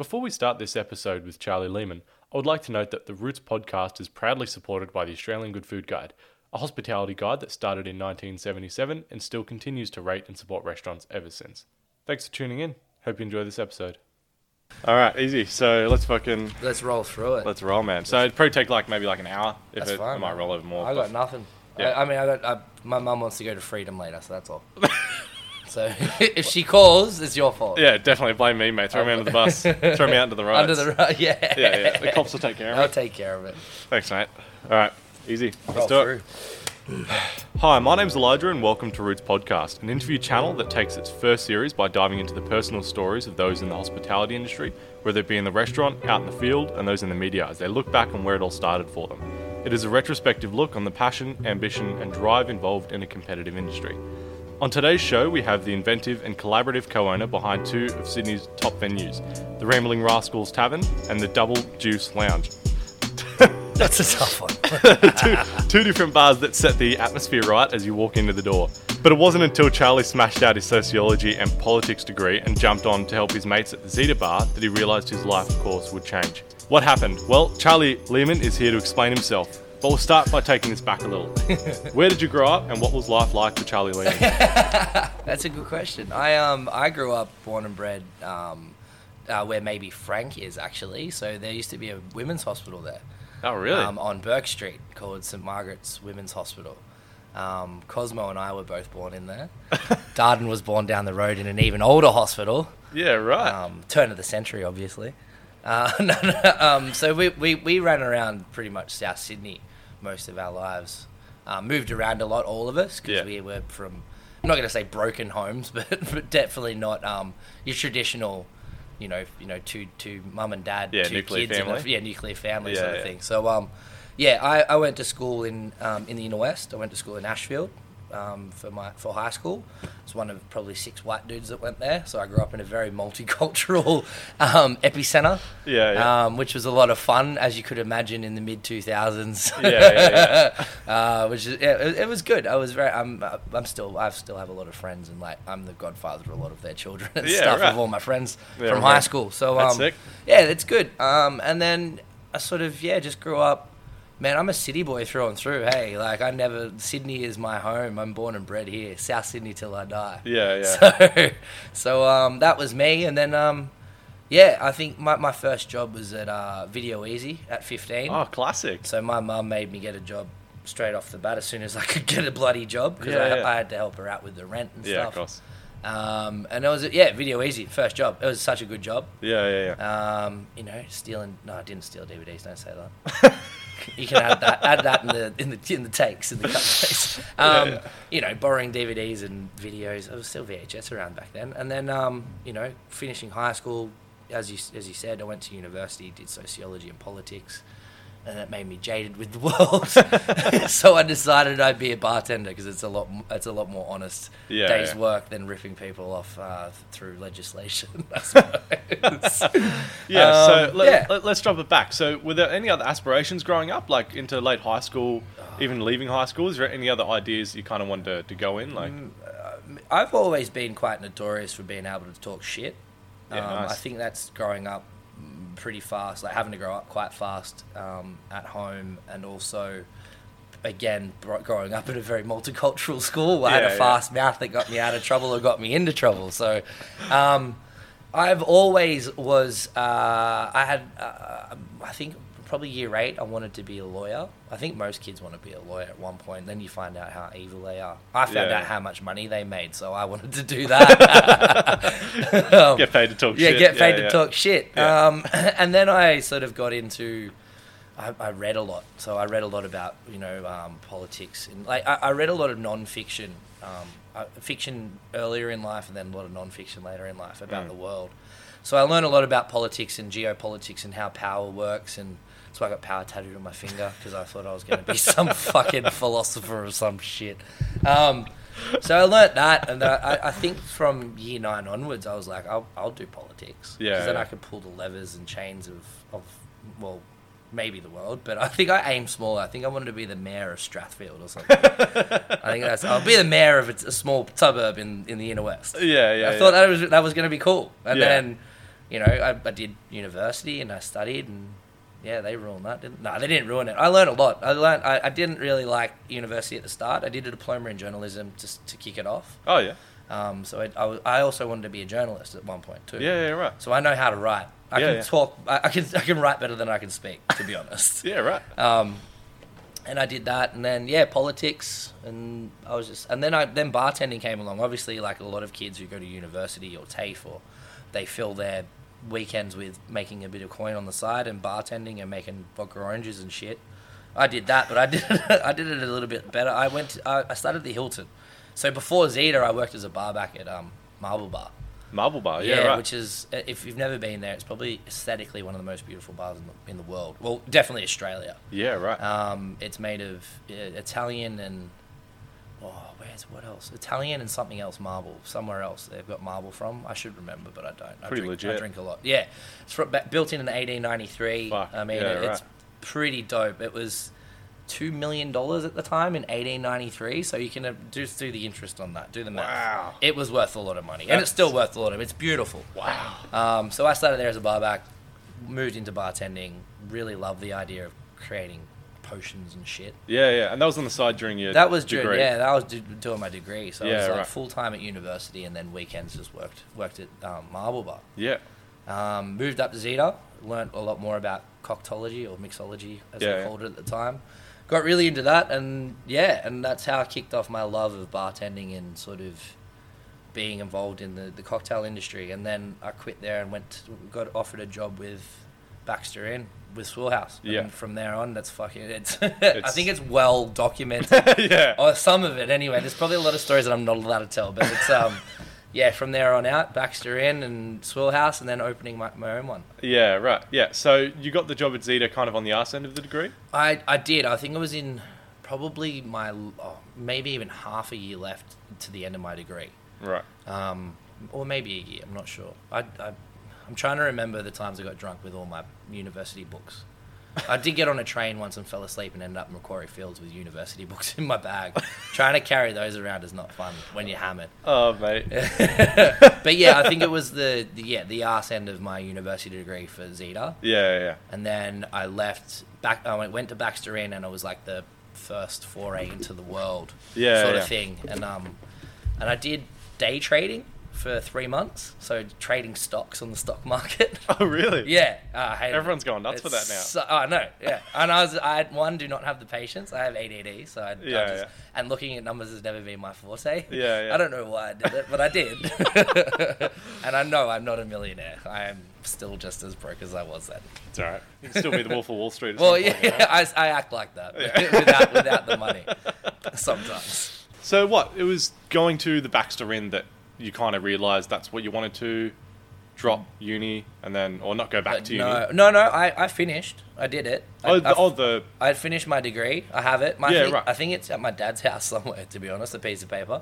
Before we start this episode with Charlie Lehman, I would like to note that the Roots podcast is proudly supported by the Australian Good Food Guide, a hospitality guide that started in 1977 and still continues to rate and support restaurants ever since. Thanks for tuning in. Hope you enjoy this episode. All right, easy. So let's fucking Let's roll through it. let's roll, man. So it'd probably take like maybe like an hour. If That's it, fine. it might roll over more. I but- got nothing. Yeah. I, I mean, I got I, my mum wants to go to Freedom later, so that's all. so if she calls, it's your fault. Yeah, definitely blame me, mate. Throw me under the bus. Throw me out into the right. Under the right, yeah. yeah, yeah. The cops will take care of it. I'll take care of it. Thanks, mate. All right, easy. Let's do through. it. Hi, my name's Elijah, and welcome to Roots Podcast, an interview channel that takes its first series by diving into the personal stories of those in the hospitality industry, whether it be in the restaurant, out in the field, and those in the media, as they look back on where it all started for them. It is a retrospective look on the passion, ambition, and drive involved in a competitive industry. On today's show, we have the inventive and collaborative co owner behind two of Sydney's top venues, the Rambling Rascals Tavern and the Double Deuce Lounge. That's a tough one. two, two different bars that set the atmosphere right as you walk into the door. But it wasn't until Charlie smashed out his sociology and politics degree and jumped on to help his mates at the Zeta Bar that he realised his life course would change. What happened? Well, Charlie Lehman is here to explain himself. But we'll start by taking this back a little. Where did you grow up and what was life like for Charlie Lehman? That's a good question. I um I grew up born and bred um uh, where maybe Frank is actually. So there used to be a women's hospital there. Oh, really? um, on Bourke Street called St Margaret's Women's Hospital. Um, Cosmo and I were both born in there. Darden was born down the road in an even older hospital, yeah, right. um, turn of the century, obviously. Uh, no, no, um, so we, we, we ran around pretty much South Sydney most of our lives. Uh, moved around a lot, all of us, because Yeah. we were from, I'm not going to say broken homes, but, but definitely not um, your traditional, you know, you know, two two mum and dad, Yeah, two nuclear kids, and a- yeah, nuclear family Yeah, sort of yeah. thing. So um, yeah, I, I went to school in um, in the inner west. I went to school in Ashfield um, for my for high school. It's one of probably six white dudes that went there. So I grew up in a very multicultural um, epicenter. Yeah, yeah. Um, which was a lot of fun, as you could imagine in the mid two thousands. Yeah, yeah, uh, which is yeah, it, it was good. I was very. I'm I'm still I still have a lot of friends and like I'm the godfather of a lot of their children and Yeah, stuff right. of all my friends Yeah, from high school. So That's um, sick. yeah, it's good. Um, and then I sort of yeah just grew up. Man, I'm a city boy through and through. Hey, like I never Sydney is my home. I'm born and bred here, South Sydney till I die. yeah, yeah. So, so um, that was me, and then um, yeah, I think my, my first job was at uh, Video Ezy at 15. oh, classic. So my mum made me get a job straight off the bat as soon as I could get a bloody job because Yeah, I, yeah. I had to help her out with the rent and Yeah, of stuff. course. Um, and it was yeah, Video Ezy first job. It was such a good job. Yeah, yeah, yeah. Um, you know, stealing. No, I didn't steal DVDs. Don't say that. you can add that. Add that in the in the in the takes in the cut. Um, yeah. You know, borrowing DVDs and videos. It was still VHS around back then. And then, um, you know, finishing high school, as you as you said, I went to university, did sociology and politics. And it made me jaded with the world, so I decided I'd be a bartender because it's a lot. It's a lot more honest Yeah, day's yeah. work than ripping people off uh, through legislation. I suppose. Yeah, Um, so let, yeah. Let, us drop it back. So, were there any other aspirations growing up, like into late high school, Oh. even leaving high school? Is there any other ideas you kind of wanted to, to go in? Like, Mm, I've always been quite notorious for being able to talk shit. Yeah, um, nice. I think that's growing up pretty fast, like having to grow up quite fast um, at home, and also, again, bro- growing up in a very multicultural school. I had Yeah, a yeah. fast mouth that got me out of trouble or got me into trouble. So, um, I've always was. Uh, I had. Uh, I think probably year eight. I wanted to be a lawyer. I think most kids want to be a lawyer at one point. Then you find out how evil they are. I found Yeah. out how much money they made, so I wanted to do that. Um, get paid to talk yeah, shit? get paid to yeah. talk shit. Yeah. Um, and then I sort of got into. I, I read a lot, so I read a lot about you know um, politics and like I, I read a lot of non-fiction, um, uh, fiction earlier in life, and then a lot of non-fiction later in life about Mm. the world. So I learned a lot about politics and geopolitics and how power works, and so I got power tattooed on my finger because I thought I was going to be some fucking philosopher or some shit. Um, so I learnt that, and I, I think from year nine onwards, I was like, I'll, I'll do politics. Yeah, then yeah. I could pull the levers and chains of, of, well, maybe the world, but I think I aim smaller. I think I wanted to be the mayor of Strathfield or something. I think that's, I'll be the mayor of a, a small suburb in, in the inner west. Yeah, yeah. I yeah. thought that was that was going to be cool, and Yeah. then you know, I, I did university and I studied and yeah, they ruined that. Didn't, no, they didn't ruin it. I learned a lot. I learned. I, I didn't really like university at the start. I did a diploma in journalism just to kick it off. Oh yeah. Um, so I, I, I also wanted to be a journalist at one point too. Yeah, yeah, right. So I know how to write. I Yeah, can yeah. talk. I, I can I can write better than I can speak. To be honest. Yeah, right. Um, and I did that, and then yeah, politics, and I was just, and then I then bartending came along. Obviously, like a lot of kids who go to university or TAFE, or they fill their weekends with making a bit of coin on the side and bartending and making vodka oranges and shit. I did that, but I did I did it a little bit better. I went, to, I, I started the Hilton. So before Zeta, I worked as a bar back at um, Marble Bar. Marble bar. Yeah, right. which is uh, if you've never been there, it's probably aesthetically one of the most beautiful bars in the, in the world. Well, definitely Australia. yeah, right. Um, it's made of uh, Italian and oh, where's what else? Italian and something else marble. Somewhere else they've got marble from. I should remember, but I don't. I Pretty drink, legit. I drink a lot. Yeah, it's fro- ba- built in in 1893. Fuck, I mean, yeah, it, it's pretty dope. It was two million dollars at the time in 1893. So you can uh, just do the interest on that. Do the math. Wow. It was worth a lot of money, and it's still worth a lot of. It's beautiful. wow. Um, so I started there as a barback, moved into bartending. Really loved the idea of creating potions and shit. Yeah, yeah. And that was on the side during your That was degree. during, yeah, that was do, doing my degree. So I Yeah, was like right. full time at university, and then weekends just worked worked at um, Marble Bar. Yeah. Um, moved up to Zeta, learnt a lot more about coctology or mixology, as Yeah. they called it at the time. Got really into that, and yeah, and that's how I kicked off my love of bartending and sort of being involved in the, the cocktail industry. And then I quit there and went, got offered a job with Baxter Inn with Swillhouse. Yeah. And from there on, that's fucking. It's. I think it's well documented. yeah. Or some of it anyway. There's probably a lot of stories that I'm not allowed to tell, but it's um, yeah. From there on out, Baxter Inn and Swillhouse, and then opening my, my own one. Yeah, right. Yeah. So you got the job at Zeta kind of on the arse end of the degree? I I did. I think it was in probably my oh, maybe even half a year left to the end of my degree, Right. um, or maybe a year. I'm not sure. I, I I'm trying to remember the times I got drunk with all my university books. I did get on a train once and fell asleep and ended up in Macquarie Fields with university books in my bag. Trying to carry those around is not fun when you're hammered. Oh, mate. but yeah, I think it was the, the yeah the arse end of my university degree for Zeta, Yeah, yeah. and then I left back. I went, went to Baxter Inn, and it was like the first foray into the world, Yeah, sort yeah. of thing. And um, and I did day trading for three months, so trading stocks on the stock market. Oh, really? yeah, uh, I. Everyone's going nuts for that now. So, oh no, yeah. And I was, I had one, do not have the patience. I have ADD, so I, I Yeah, just, yeah. and looking at numbers has never been my forte. Yeah, yeah. I don't know why I did it, but I did. and I know I'm not a millionaire. I am still just as broke as I was then. It's all right. You can still be the Wolf of Wall Street. Well, yeah, point, you know? I, I act like that without without the money sometimes. So what? It was going to the Baxter Inn that you kind of realised that's what you wanted to drop uni and then, or not go back to uni. no, no, no. I, I finished. I did it. I, Oh, the, I- oh, the I finished my degree. I have it. My, Yeah, I, think, right. I think it's at my dad's house somewhere, to be honest, a piece of paper.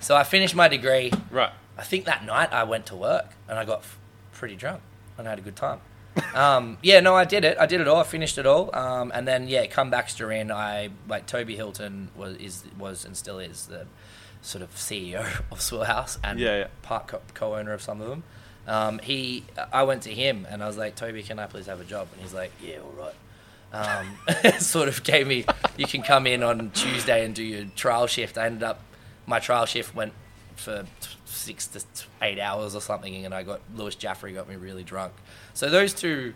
so I finished my degree. right. I think that night I went to work and I got f- pretty drunk and I had a good time. um, yeah, no, I did it. I did it all. I finished it all. Um, and then yeah, come Baxter Inn. I like Toby Hilton was is was and still is the sort of CEO of Swill House and Yeah, yeah. part co- co-owner of some of them. Um, he, I went to him and I was like, Toby, can I please have a job? And he's like, Yeah, all right. Um, sort of gave me, you can come in on Tuesday and do your trial shift. I ended up, my trial shift went for six to eight hours or something, and I got Lewis Jaffrey got me really drunk. So those two,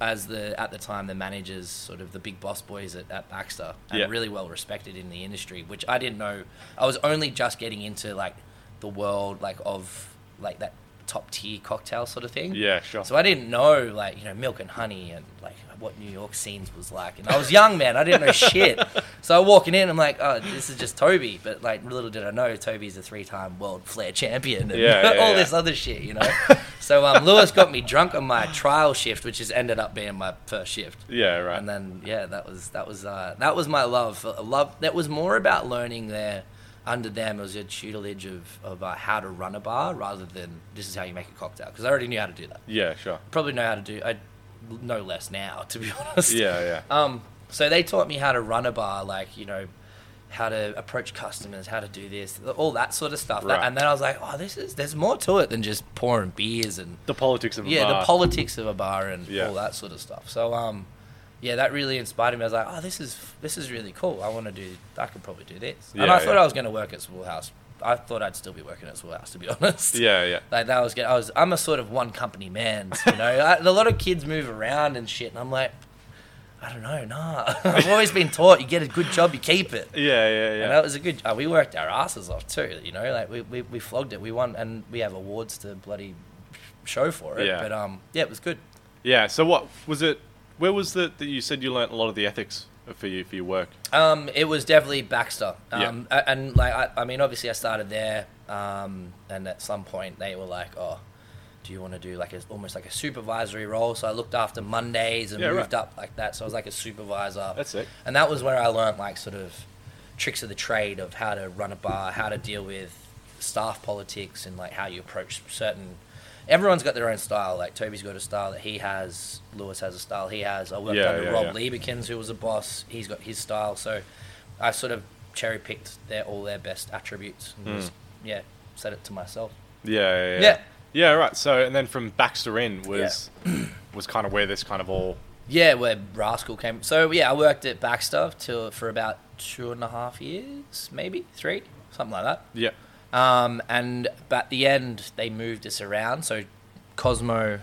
as the at the time the managers, sort of the big boss boys at, at Baxter, and Yeah. really well respected in the industry, which I didn't know. I was only just getting into like the world like of like that top tier cocktail sort of thing. Yeah, sure. So I didn't know like you know milk and honey and like what New York scenes was like, and I was young man. I didn't know shit. So walking in, I'm like, oh, this is just Toby. But like little did I know, Toby's a three-time world flair champion and Yeah, yeah, all yeah. this other shit, you know. so um, Lewis got me drunk on my trial shift, which has ended up being my first shift. yeah, right. And then yeah, that was that was uh, that was my love. for- Love that was more about learning there. Under them, it was a tutelage of, of uh, how to run a bar rather than this is how you make a cocktail because I already knew how to do that. yeah, sure. Probably know how to do. I know less now, to be honest. Yeah, yeah. Um. So they taught me how to run a bar, like you know, how to approach customers, how to do this, all that sort of stuff. Right. And then I was like, oh, this is there's more to it than just pouring beers and The politics of a yeah, bar. the politics of a bar and Yeah. all that sort of stuff. So um, yeah, that really inspired me. I was like, oh, this is this is really cool. I want to do. I could probably do this. and I thought yeah. I was going to work at Swillhouse. I thought I'd still be working at Swillhouse, to be honest. yeah, yeah. Like that was good. I was. I'm a sort of one company man. You know, I, a lot of kids move around and shit, and I'm like, I don't know. Nah, I've always been taught you get a good job, you keep it. Yeah, yeah, yeah. And yeah. that was a good. Uh, we worked our asses off too. You know, like we, we, we flogged it. We won, and we have awards to bloody show for it. Yeah. But um, yeah, it was good. Yeah. So what was it? Where was the that you said you learnt a lot of the ethics for you for your work? Um, it was definitely Baxter. Yeah. Um, a- and like I, I mean, obviously I started there. Um, and at some point they were like, oh. Do you want to do like a, almost like a supervisory role? So I looked after Mondays and Yeah, moved right. up like that. So I was like a supervisor. That's it. And that was where I learned like sort of tricks of the trade of how to run a bar, how to deal with staff politics, and like how you approach certain. Everyone's got their own style. Like Toby's got a style that he has. Lewis has a style he has. I worked Yeah, under yeah, Rob. Libecans, who was a boss. He's got his style. So I sort of cherry picked their all their best attributes and hmm. just yeah said it to myself. Yeah, yeah, yeah, yeah. Yeah. Yeah, right. So and then from Baxter Inn was was kind of where this kind of all. Yeah, where Rascal came. So yeah, I worked at Baxter till for about two and a half years, maybe three, something like that. Yeah. Um, and but at the end, they moved us around. So Cosmo,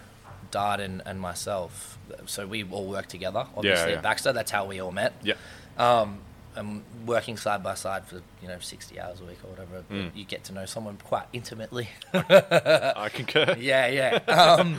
Darden, and myself. So we all worked together. Obviously yeah. at Baxter. That's how we all met. Yeah. Um, and working side by side for you know sixty hours a week or whatever, Mm. you get to know someone quite intimately. I concur. yeah, yeah. Um,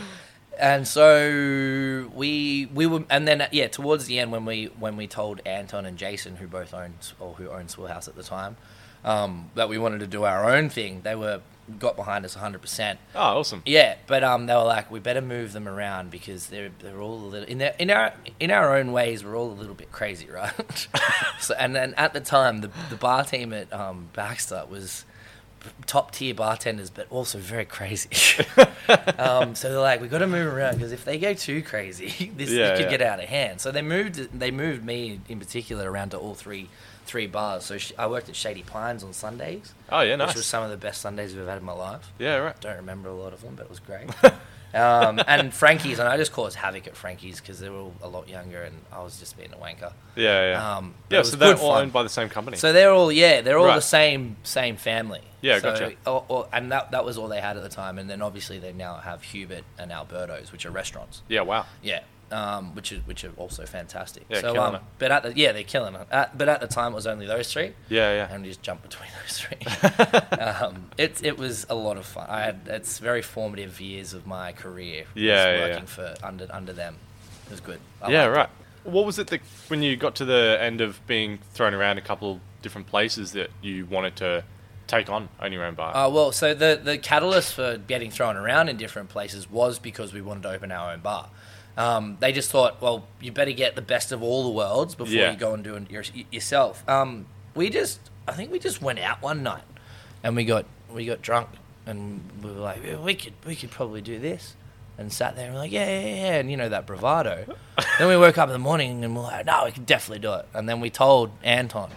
and so we we were, and then yeah, towards the end when we when we told Anton and Jason, who both owned or who owned Swillhouse at the time, um, that we wanted to do our own thing, they were got behind us hundred percent. Oh, awesome. Yeah, but um, they were like, we better move them around because they're they're all a little in their in our in our own ways. We're all a little bit crazy, right? so and then at the time, the the bar team at um, Baxter was top tier bartenders, but also very crazy. um, so they're like, we got to move around because if they go too crazy, this Yeah, could yeah. get out of hand. So they moved they moved me in particular around to all three three bars. So sh- I worked at Shady Pines on Sundays, Oh yeah, nice. which was some of the best Sundays we've ever had in my life. Yeah, right. Don't remember a lot of them, but it was great. um, and Frankie's, and I just caused havoc at Frankie's because they were all a lot younger, and I was just being a wanker. Yeah, yeah. Um, yeah, so they're all fun. owned by the same company. So they're all yeah, they're all Right. the same same family. Yeah, so, gotcha. or- or- and that that was all they had at the time, and then obviously they now have Hubert and Alberto's, which are restaurants. yeah, wow. Yeah. Um, which is which are also fantastic. Yeah, so, killing um, it. but at the, yeah, they're killing it. At, but at the time, it was only those three, Yeah, yeah. and we just jumped between those three. um, it it was a lot of fun. I had it's very formative years of my career. Yeah, yeah, working yeah. for under under them. It was good. I yeah, liked it. right. What was it that when you got to the end of being thrown around a couple different places that you wanted to take on own your own bar? Uh, well, so the the catalyst for getting thrown around in different places was because we wanted to open our own bar. Um, they just thought, well, you better get the best of all the worlds before Yeah. you go and do it your, yourself. Um, we just, I think we just went out one night, and we got we got drunk, and we were like, "Yeah, we could we could probably do this, and sat there and we're like, yeah, yeah, yeah, and you know that bravado. then we woke up in the morning and we're like, no, we can definitely do it. And then we told Anton,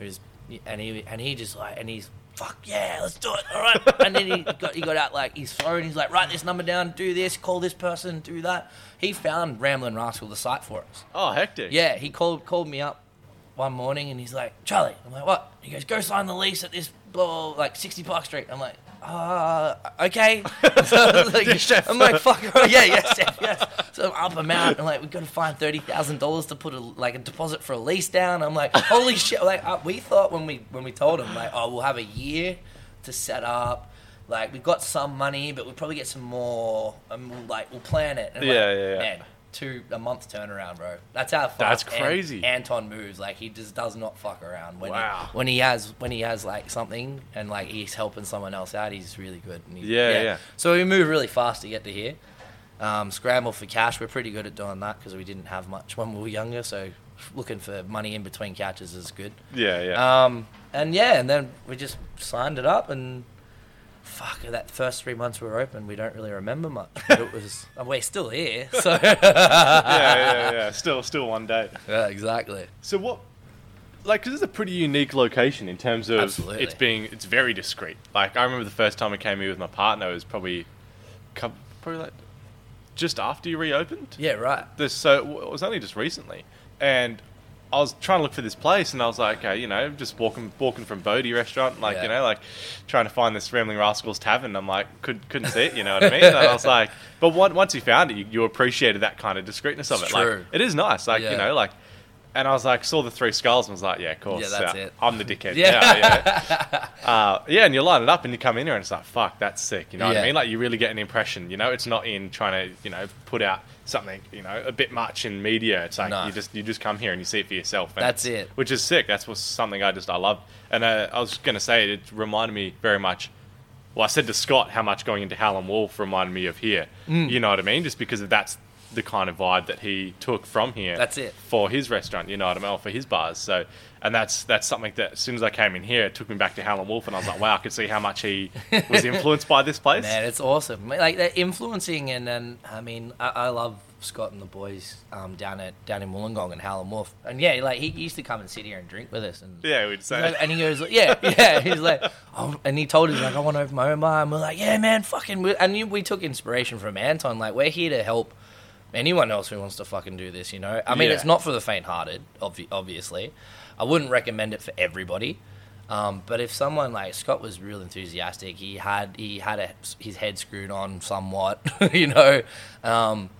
who's and he and he just like and he's fuck yeah, let's do it, all right. and then he got he got out like his phone. He's like, write this number down, do this, call this person, do that. He found Ramblin' Rascal the site for us. oh, hectic. Yeah, he called called me up one morning and he's like, Charlie, I'm like, what? He goes, go sign the lease at this blah, blah, like 60 Park Street. I'm like, uh, okay. So like, Yes. I'm like, fuck, yeah, yes, chef, yes. So I'm up amount and like, we've got to find thirty thousand dollars to put a like a deposit for a lease down. I'm like, holy shit! Like, uh, we thought when we when we told him like, oh, we'll have a year to set up. Like, we've got some money, but we'll probably get some more, and we'll like we'll plan it. And, like, Yeah, yeah, yeah. Man, two a month turnaround, bro. That's how fast That's An- crazy. Anton moves. Like he just does not fuck around. When Wow. He, when he has when he has like something and like he's helping someone else out, he's really good. He- Yeah, yeah. So we move really fast to get to here. Um, scramble for cash. We're pretty good at doing that because we didn't have much when we were younger. So looking for money in between catches is good. Yeah, yeah. Um, and yeah, and then we just signed it up and. Fuck, that first three months we were open, we don't really remember much. But it was, and we're still here, so. yeah, yeah, yeah. Still, still one day. Yeah, exactly. So what? like, because it's a pretty unique location in terms of Absolutely. it's being, it's very discreet. Like, I remember the first time I came here with my partner, it was probably, probably like just after you reopened. Yeah, right. This, so it was only just recently, and I was trying to look for this place, and I was like, okay, you know, just walking walking from Bodie restaurant, like Yeah. you know, like trying to find this Rambling Rascals Tavern. I'm like, could, couldn't see it, you know what I mean? And I was like, but one, once you found it, you, you appreciated that kind of discreetness of It's it. Like, true. it is nice, like you know, like. And I was like, saw the three skulls and was like, yeah, of course. Yeah, that's uh, it. I'm the dickhead. Yeah. Yeah, yeah. uh, yeah, and you line it up and you come in here and it's like, fuck, that's sick. You know what I mean? Like, you really get an impression. You know, it's not in trying to, you know, put out something, you know, a bit much in media. It's like No. you just you just come here and you see it for yourself. And That's it. Which is sick. That's what something I just I love. And uh, I was gonna say it reminded me very much. Well, I said to Scott how much going into Howlin' Wolf reminded me of here. Mm. You know what I mean? Just because that's the kind of vibe that he took from here. That's it. for his restaurant. You know what I mean? Or for his bars. So, and that's that's something that as soon as I came in here, it took me back to Howlin' Wolf, and I was like, wow, I could see how much he was influenced by this place. Man, it's awesome. Like they're influencing, and then I mean, I, I love Scott and the boys um, down at down in Wollongong and Howlin' Wolf, and yeah, like he used to come and sit here and drink with us, and yeah, we'd say. and he goes, yeah, yeah. He's like, oh, and he told us like, I want to open my own bar, and we're like, yeah, man, fucking. and we took inspiration from Anton. Like, we're here to help anyone else who wants to fucking do this. You know, I mean, Yeah. it's not for the faint-hearted, obvi- obviously. I wouldn't recommend it for everybody. Um, but if someone like Scott was real enthusiastic, he had he had a, his head screwed on somewhat, you know. Um,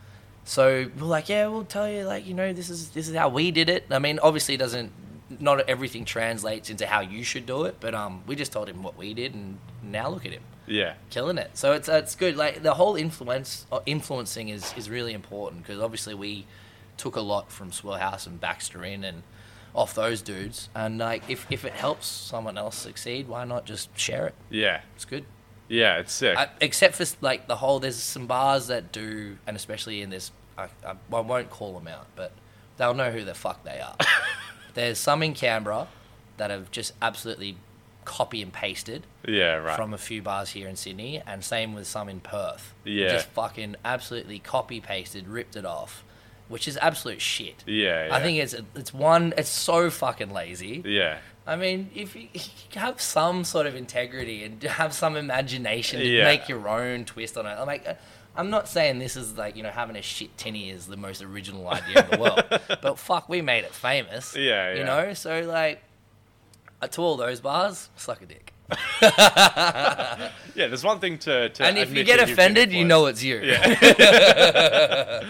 so we're like, yeah, we'll tell you, like, you know, this is this is how we did it. I mean, obviously, it doesn't not everything translates into how you should do it, but um, we just told him what we did, and now look at him yeah, killing it. So it's it's good. Like the whole influence uh, influencing is is really important because obviously we took a lot from Swillhouse and Baxter Inn and off those dudes. And like if if it helps someone else succeed, why not just share it? yeah, It's good. yeah. It's sick. I, except for like the whole, there's some bars that do, and especially in this, I, I, I won't call them out, but they'll know who the fuck they are. there's some in Canberra that have just absolutely copy and pasted yeah, right. from a few bars here in Sydney, and same with some in Perth. Yeah. Just fucking absolutely copy pasted, ripped it off, which is absolute shit. yeah, yeah, I think it's it's one. It's so fucking lazy. yeah, I mean, if you, you have some sort of integrity and have some imagination to Yeah. make your own twist on it, I'm like, uh, I'm not saying this is like you know having a shit tinny is the most original idea in the world, but fuck, we made it famous. Yeah, You yeah. know, so like, uh, to all those bars, suck a dick. yeah. There's one thing to, to and if you get offended, you know it's you. Yeah.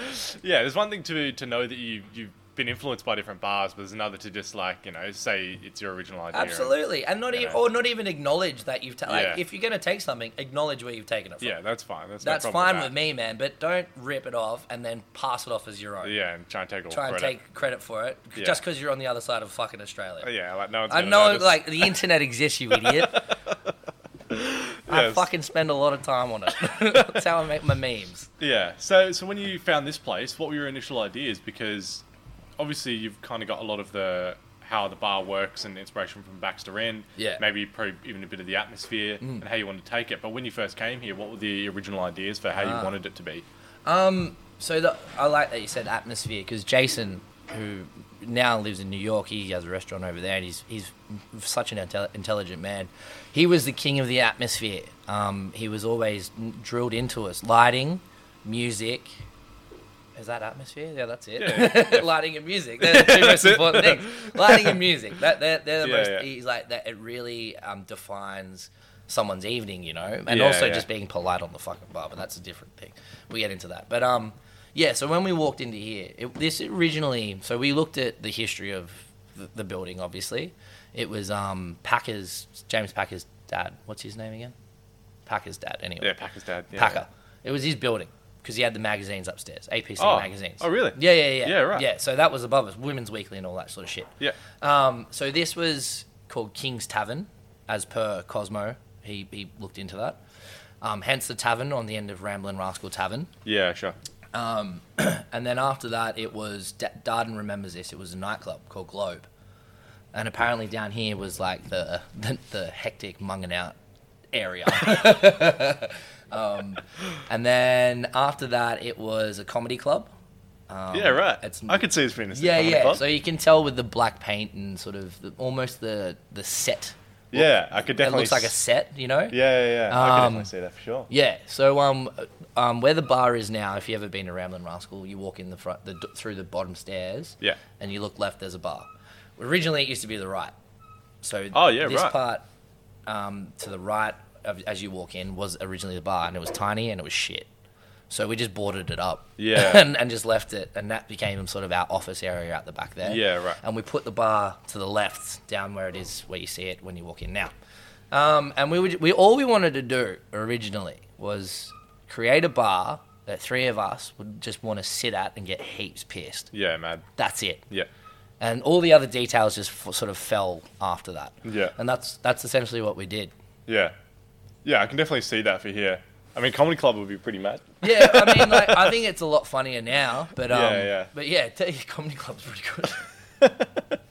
yeah, there's one thing to to know that you you've been influenced by different bars, but there's another to just like you know say it's your original idea. Absolutely, and not even, or not even acknowledge that you've ta- like Yeah. if you're gonna take something, acknowledge where you've taken it from. Yeah, that's fine. That's, no That's problem fine that. with me, man. But don't rip it off and then pass it off as your own. Yeah, and try and take all Try and credit. take credit for it Yeah. just because you're on the other side of fucking Australia. Oh, yeah, like no one's I gonna know, notice. like the internet exists, you idiot. I Yes. fucking spend a lot of time on it. That's how I make my memes. Yeah. So, so when you found this place, what were your initial ideas? Because obviously you've kind of got a lot of the how the bar works and inspiration from Baxter Inn. Yeah. Mm. Maybe probably even a bit of the atmosphere and how you want to take it. But when you first came here, what were the original ideas for how Ah. you wanted it to be? Um, so the, I like that you said atmosphere because Jason, who now lives in New York, he has a restaurant over there, and he's he's such an intel- intelligent man. He was the king of the atmosphere. Um, he was always drilled into us: lighting, music. Is that atmosphere? Yeah, that's it. Yeah, lighting and music. They're the two most important things. Lighting and music. That they're, they're the Yeah, most. yeah. He's like that. It really um, defines someone's evening, you know, and also just being polite on the fucking bar. But that's a different thing. We get into that. But um, yeah. So when we walked into here, it, this originally. So we looked at the history of the, the building. Obviously, it was um Packer's James Packer's dad. What's his name again? Packer's dad. Anyway. Yeah, Packer's dad. Yeah. Packer. It was his building because he had the magazines upstairs, APC Oh. magazines. Oh, really? Yeah, yeah, yeah. Yeah, right. Yeah, so that was above us, Women's Weekly and all that sort of shit. Yeah. Um, so this was called King's Tavern, as per Cosmo. He, he looked into that. Um, hence the tavern on the end of Ramblin' Rascal Tavern. Yeah, sure. Um, and then after that, it was D- Darden remembers this. It was a nightclub called Globe, and apparently down here was like the the, the hectic munging out area. um, and then after that, it was a comedy club, Um, yeah, right. It's, I could see being a yeah, yeah. club. So you can tell with the black paint and sort of the, almost the the set. yeah, I could It definitely. looks like a set, you know. Yeah, yeah, yeah. I could Um, definitely see that for sure. Yeah. So um, um, where the bar is now, if you've ever been to Ramblin' Rascal, you walk in the front, the, through the bottom stairs. Yeah. And you look left. There's a bar. Originally, it used to be the right. So Oh, yeah, this right. part um, to the right of, as you walk in was originally the bar, and it was tiny and it was shit. So we just boarded it up. Yeah. and, and just left it, and that became sort of our office area out the back there. Yeah, right. And we put the bar to the left, down where it is, where you see it when you walk in now. Um, and we would, we all we wanted to do originally was create a bar that three of us would just want to sit at and get heaps pissed. Yeah, man. That's it. Yeah. And all the other details just f- sort of fell after that. Yeah. And that's that's essentially what we did. Yeah. Yeah, I can definitely see that for here. I mean, comedy club would be pretty mad. Yeah, I mean, like, I think it's a lot funnier now, but um, Yeah, yeah. but yeah, comedy club's pretty good.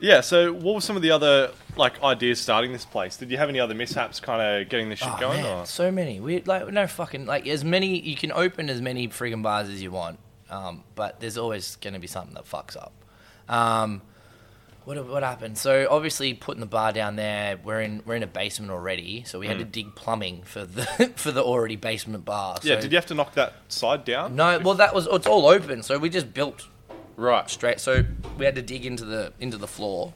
Yeah. So, what were some of the other like ideas starting this place? Did you have any other mishaps, kind of getting this shit Oh, going? man, Or? so many. We like no fucking like as many. You can open as many friggin' bars as you want, um, but there's always going to be something that fucks up. Um, what what happened? So obviously putting the bar down there, we're in we're in a basement already, so we had to dig plumbing for the for the already basement bar. Mm. Yeah. Did you have to knock that side down? No, well that was it's all open, so we just built Right. straight. So we had to dig into the into the floor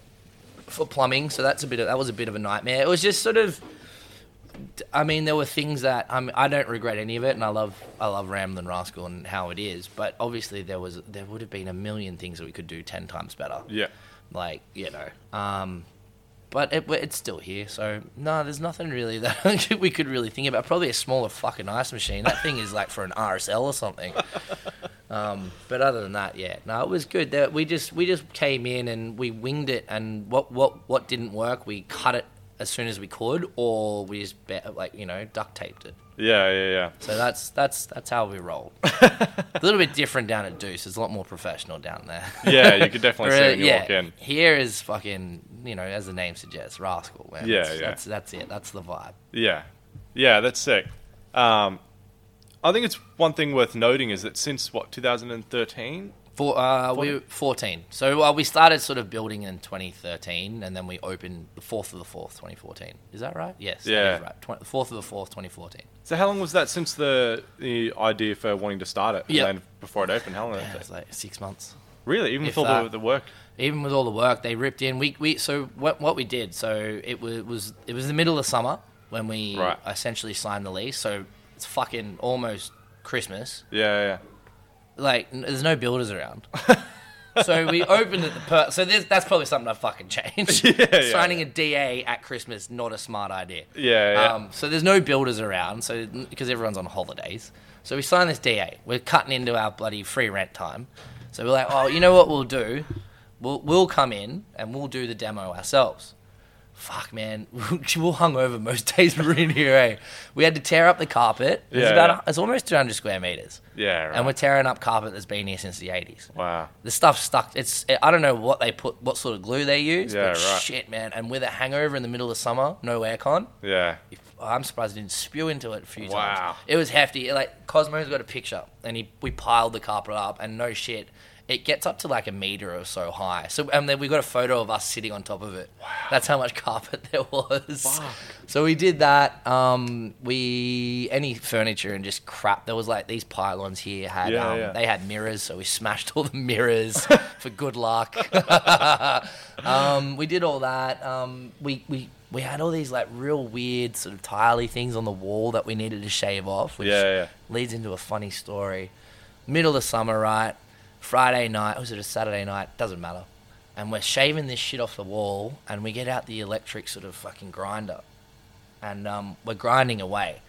for plumbing. So that's a bit of that was a bit of a nightmare. It was just sort of. I mean, there were things that I mean, I don't regret any of it, and I love I love Ramblin' Rascal and how it is. But obviously, there was there would have been a million things that we could do ten times better. Yeah. Like you know, um, but it, it's still here. So no, there's nothing really that we could really think about. Probably a smaller fucking ice machine. That thing is like for an RSL or something. Um, but other than that, yeah, no, it was good. That we just we just came in and we winged it, and what what what didn't work, we cut it as soon as we could, or we just like you know duct taped it. Yeah. Yeah. Yeah. So that's that's that's how we roll. a little bit different down at Deuce. It's a lot more professional down there. Yeah, you could definitely see Where, when you yeah, walk in. Here is fucking you know as the name suggests, rascal. Man. Yeah, that's, yeah. That's that's it. That's the vibe. Yeah, yeah, that's sick. Um, I think it's one thing worth noting is that since what 2013, For uh, we Fourteen. 14. So uh, we started sort of building in 2013, and then we opened the fourth of the fourth, 2014. Is that right? Yes. Yeah. Right. Tw- fourth of the fourth, 2014. so how long was that since the the idea for wanting to start it? Yeah. before it opened, how long? Yeah, it was like six months. Really, even if with all the, the work. Even with all the work they ripped in, we, we so what what we did. So it was was it was the middle of summer when we Right. essentially signed the lease. So it's fucking almost Christmas. Yeah, yeah, like there's no builders around. so we opened it. The per- so that's probably something I fucking changed. Yeah, yeah, Signing yeah. a DA at Christmas not a smart idea. yeah, yeah. Um, so there's no builders around. So because everyone's on holidays, so we sign this DA. We're cutting into our bloody free rent time. So we're like, oh, you know what we'll do? We'll we'll come in and we'll do the demo ourselves. Fuck, man, we'll hung over most days we were in here. Eh? We had to tear up the carpet. It's Yeah, about yeah. it's almost 200 square meters yeah, right. and we're tearing up carpet that's been here since the 80s. wow. The stuff stuck. It's I don't know what they put, what sort of glue they use. Yeah, but right. Shit, man. And with a hangover in the middle of summer, no aircon. Yeah, If, I'm surprised I didn't spew into it a few Wow. times. It was hefty. Like Cosmo's got a picture, and he we piled the carpet up, and no shit. It gets up to like a meter or so high. So and then we got a photo of us sitting on top of it. Wow. That's how much carpet there was. Fuck. So we did that. Um, we any furniture and just crap. There was like these pylons here had Yeah, um, yeah. they had mirrors, so we smashed all the mirrors for good luck. um, we did all that. Um, we we we had all these like real weird sort of tiley things on the wall that we needed to shave off, which Yeah, yeah. leads into a funny story. Middle of summer, right? Friday night, was it a Saturday night? Doesn't matter. And we're shaving this shit off the wall, and we get out the electric sort of fucking grinder, and um, we're grinding away.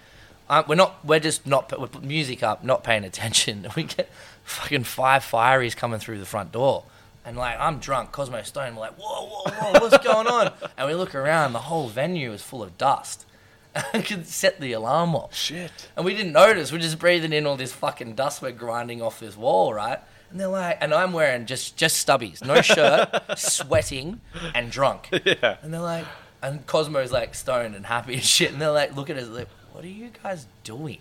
Uh, we're not. We're just not. We're putting music up, not paying attention. We get fucking five fireys coming through the front door, and like I'm drunk, Cosmo Stone. We're like, whoa, whoa, whoa, what's going on? And we look around, the whole venue is full of dust. I could set the alarm off. Shit. And we didn't notice. We're just breathing in all this fucking dust we're grinding off this wall, right? And they're like, and I'm wearing just just stubbies, no shirt, sweating and drunk. Yeah. And they're like, and Cosmo's like stoned and happy and shit. And they're like, look at us, like, what are you guys doing?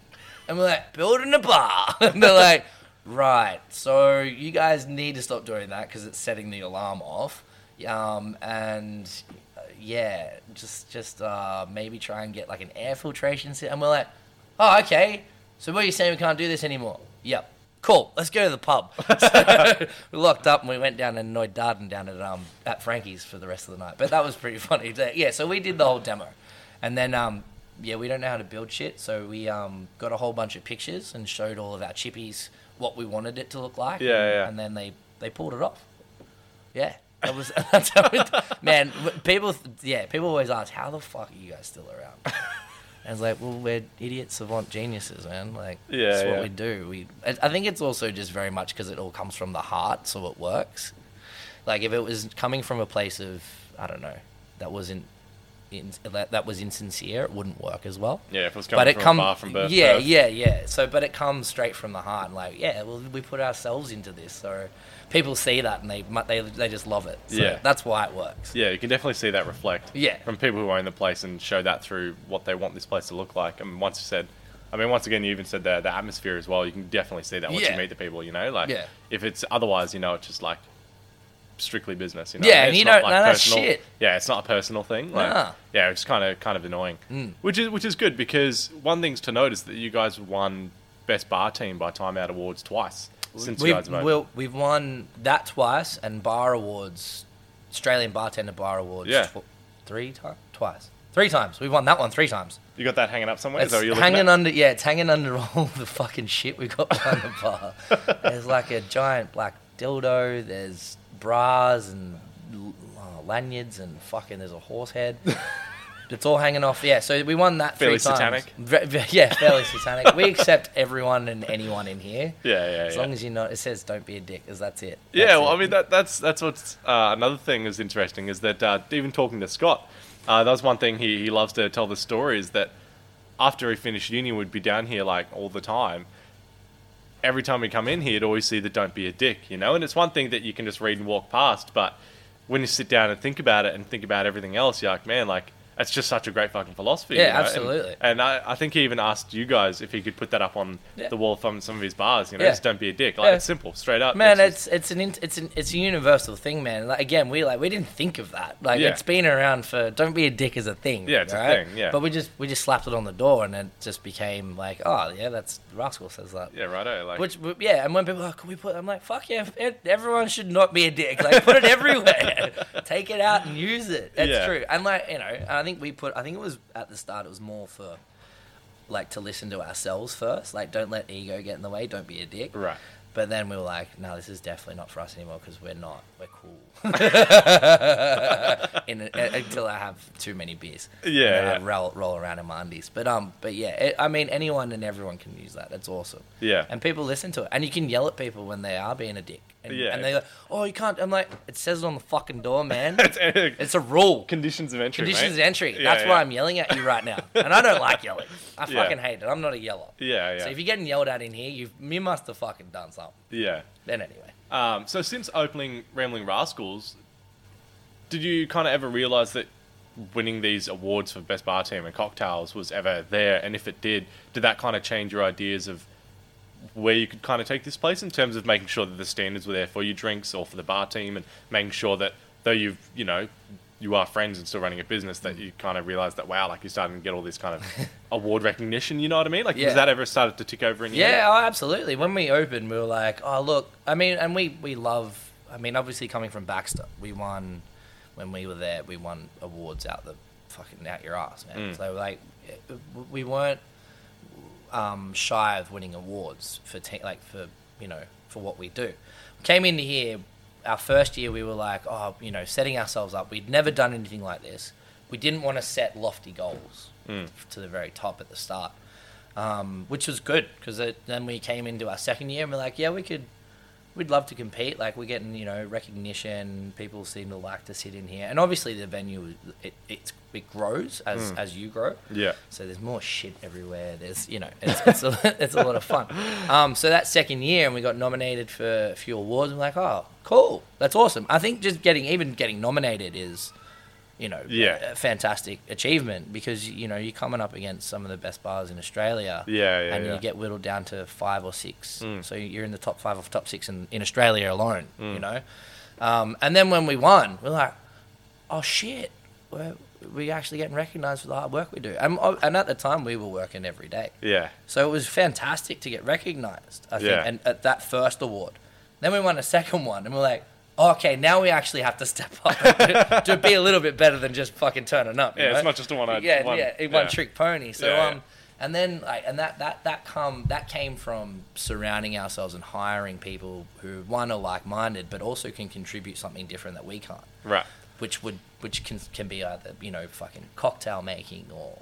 And we're like, building a bar. And they're like, Right. So you guys need to stop doing that because it's setting the alarm off. Um, and uh, yeah, just just uh, maybe try and get like an air filtration system. And we're like, oh, okay. So what are you saying? We can't do this anymore? Yep. Cool. Let's go to the pub. So we locked up and we went down and annoyed Darden down at um at Frankie's for the rest of the night. But that was pretty funny. Yeah. So we did the whole demo, and then um yeah we don't know how to build shit, so we um got a whole bunch of pictures and showed all of our chippies what we wanted it to look like. Yeah, and, yeah. And then they they pulled it off. Yeah. That was that's how it, man. People, yeah, people always ask, "How the fuck are you guys still around?" And it's like, well, we're idiot savant geniuses, man. Like, Yeah, that's what yeah. we do. We, I I think it's also just very much because it all comes from the heart, so it works. Like, if it was coming from a place of, I don't know, that wasn't, in, that, that was insincere, it wouldn't work as well. Yeah, if it was coming But it from bar from birth. yeah, birth. yeah, yeah. So, but it comes straight from the heart, like, yeah, well, we put ourselves into this, so people see that and they they they just love it. So Yeah. that's why it works. Yeah, you can definitely see that reflect. Yeah. From people who own the place and show that through what they want this place to look like. And once you said, I mean, once again, you even said the, the atmosphere as well. You can definitely see that once Yeah. you meet the people, you know? Like, Yeah. if it's otherwise, you know, it's just like strictly business, you know? Yeah, what and It's you not, don't- no, that's personal- shit. Yeah, it's not a personal thing. Like, Nah. Yeah, it's kind of kind of annoying. Mm. Which is which is good because one thing's to note is that you guys won Best Bar Team by Time Out Awards twice since We've, guys have we'll, we've won that twice and bar awards, Australian bartender bar awards. Yeah. tw- three times, twice, three times. We've won that one three times. You got that hanging up somewhere? It's hanging under, yeah, it's hanging under all the fucking shit we got behind the bar. There's like a giant black dildo. There's bras and uh, lanyards and fucking. There's a horse head. It's all hanging off. Yeah, so we won that Fairly three times. satanic. Ve- ve- yeah, fairly satanic. We accept everyone and anyone in here. Yeah, yeah, As yeah. long as you're not, it says don't be a dick, because that's it. Yeah, well, it. I mean that that's that's what's uh, another thing is interesting is that uh, even talking to Scott, uh, that was one thing he, he loves to tell the story is that after he finished uni, would be down here like all the time. Every time we come in here, he'd always see the "Don't be a dick," you know. And it's one thing that you can just read and walk past, but when you sit down and think about it and think about everything else, you're like, man, like it's just such a great fucking philosophy. Yeah, you know? Absolutely. And, I, I think he even asked you guys if he could put that up on Yeah. the wall from some of his bars. You know, Yeah. just don't be a dick. Like Yeah. it's simple, straight up. Man, just- it's it's an it's an it's a universal thing, man. Like again, we like we didn't think of that. Like it's been around for don't be a dick as a thing. Yeah, it's a thing, yeah. But we just we just slapped it on the door, and it just became like, oh yeah, that's Rascal says that. Yeah, righto. Like, Which yeah, and when people are like, can we put? I'm like, fuck yeah, everyone should not be a dick. Like put it everywhere, take it out and use it. That's true. And like you know, uh, I think we put. I think it was at the start. It was more for like to listen to ourselves first. Like don't let ego get in the way. Don't be a dick. right. But then we were like, no, this is definitely not for us anymore because we're not. We're cool. in until I have too many beers. Yeah, And then I yeah. roll, roll around in my undies. But um, but yeah, it, I mean, anyone and everyone can use that. That's awesome. Yeah. And people listen to it, and you can yell at people when they are being a dick. And, Yeah. And they're like, oh, you can't. I'm like, it says it on the fucking door, man. It's, it's a rule. conditions of entry. Conditions mate. of entry. Yeah, That's yeah. why I'm yelling at you right now. And I don't like yelling. I fucking hate it. I'm not a yeller. Yeah, yeah, So if you're getting yelled at in here, you you must have fucking done something. yeah. Then anyway. Um, so since opening Rambling Rascals, did you kind of ever realize that winning these awards for best bar team and cocktails was ever there? And if it did, did that kind of change your ideas of where you could kind of take this place in terms of making sure that the standards were there for your drinks or for the bar team, and making sure that though you've you know you are friends and still running a business, that you kind of realize that wow, like you're starting to get all this kind of award recognition. You know what I mean? Like, Yeah. has that ever started to tick over in your? Yeah, oh, absolutely. When we opened, we were like, oh, look. I mean, and we, we love, I mean, obviously coming from Baxter, we won, when we were there, we won awards out the fucking out your ass, man. Mm. So, like, we weren't um, shy of winning awards for, te- like, for, you know, for what we do. Came into here, our first year, we were like, oh, you know, setting ourselves up. We'd never done anything like this. We didn't want to set lofty goals Mm. to the very top at the start um, which was good because then we came into our second year and we're like, yeah, we could, we'd love to compete. Like we're getting you know recognition. People seem to like to sit in here, and obviously the venue it it, it grows as Mm. as you grow. Yeah. So there's more shit everywhere. There's you know it's it's a, it's a lot of fun. Um, so that second year, and we got nominated for a few awards. I'm like, oh, cool, that's awesome. I think just getting even getting nominated is. You know, Yeah. a fantastic achievement because you know you're coming up against some of the best bars in Australia. Yeah, yeah, and yeah. you get whittled down to five or six. Mm. So you're in the top five or top six in, in Australia alone. Mm. You know, um, and then when we won, we're like, oh shit, we're, we're actually getting recognised for the hard work we do. And, uh, and at the time, we were working every day. Yeah. So it was fantastic to get recognised, I think, Yeah. and at that first award. Then we won a second one, and we're like, oh, okay, now we actually have to step up to, to be a little bit better than just fucking turning up. Yeah, it's not just a one- Yeah, one- yeah, one yeah. trick pony. So yeah. um, and then like, and that that that come that came from surrounding ourselves and hiring people who one are like minded, but also can contribute something different that we can't Right. which would which can can be either you know fucking cocktail making or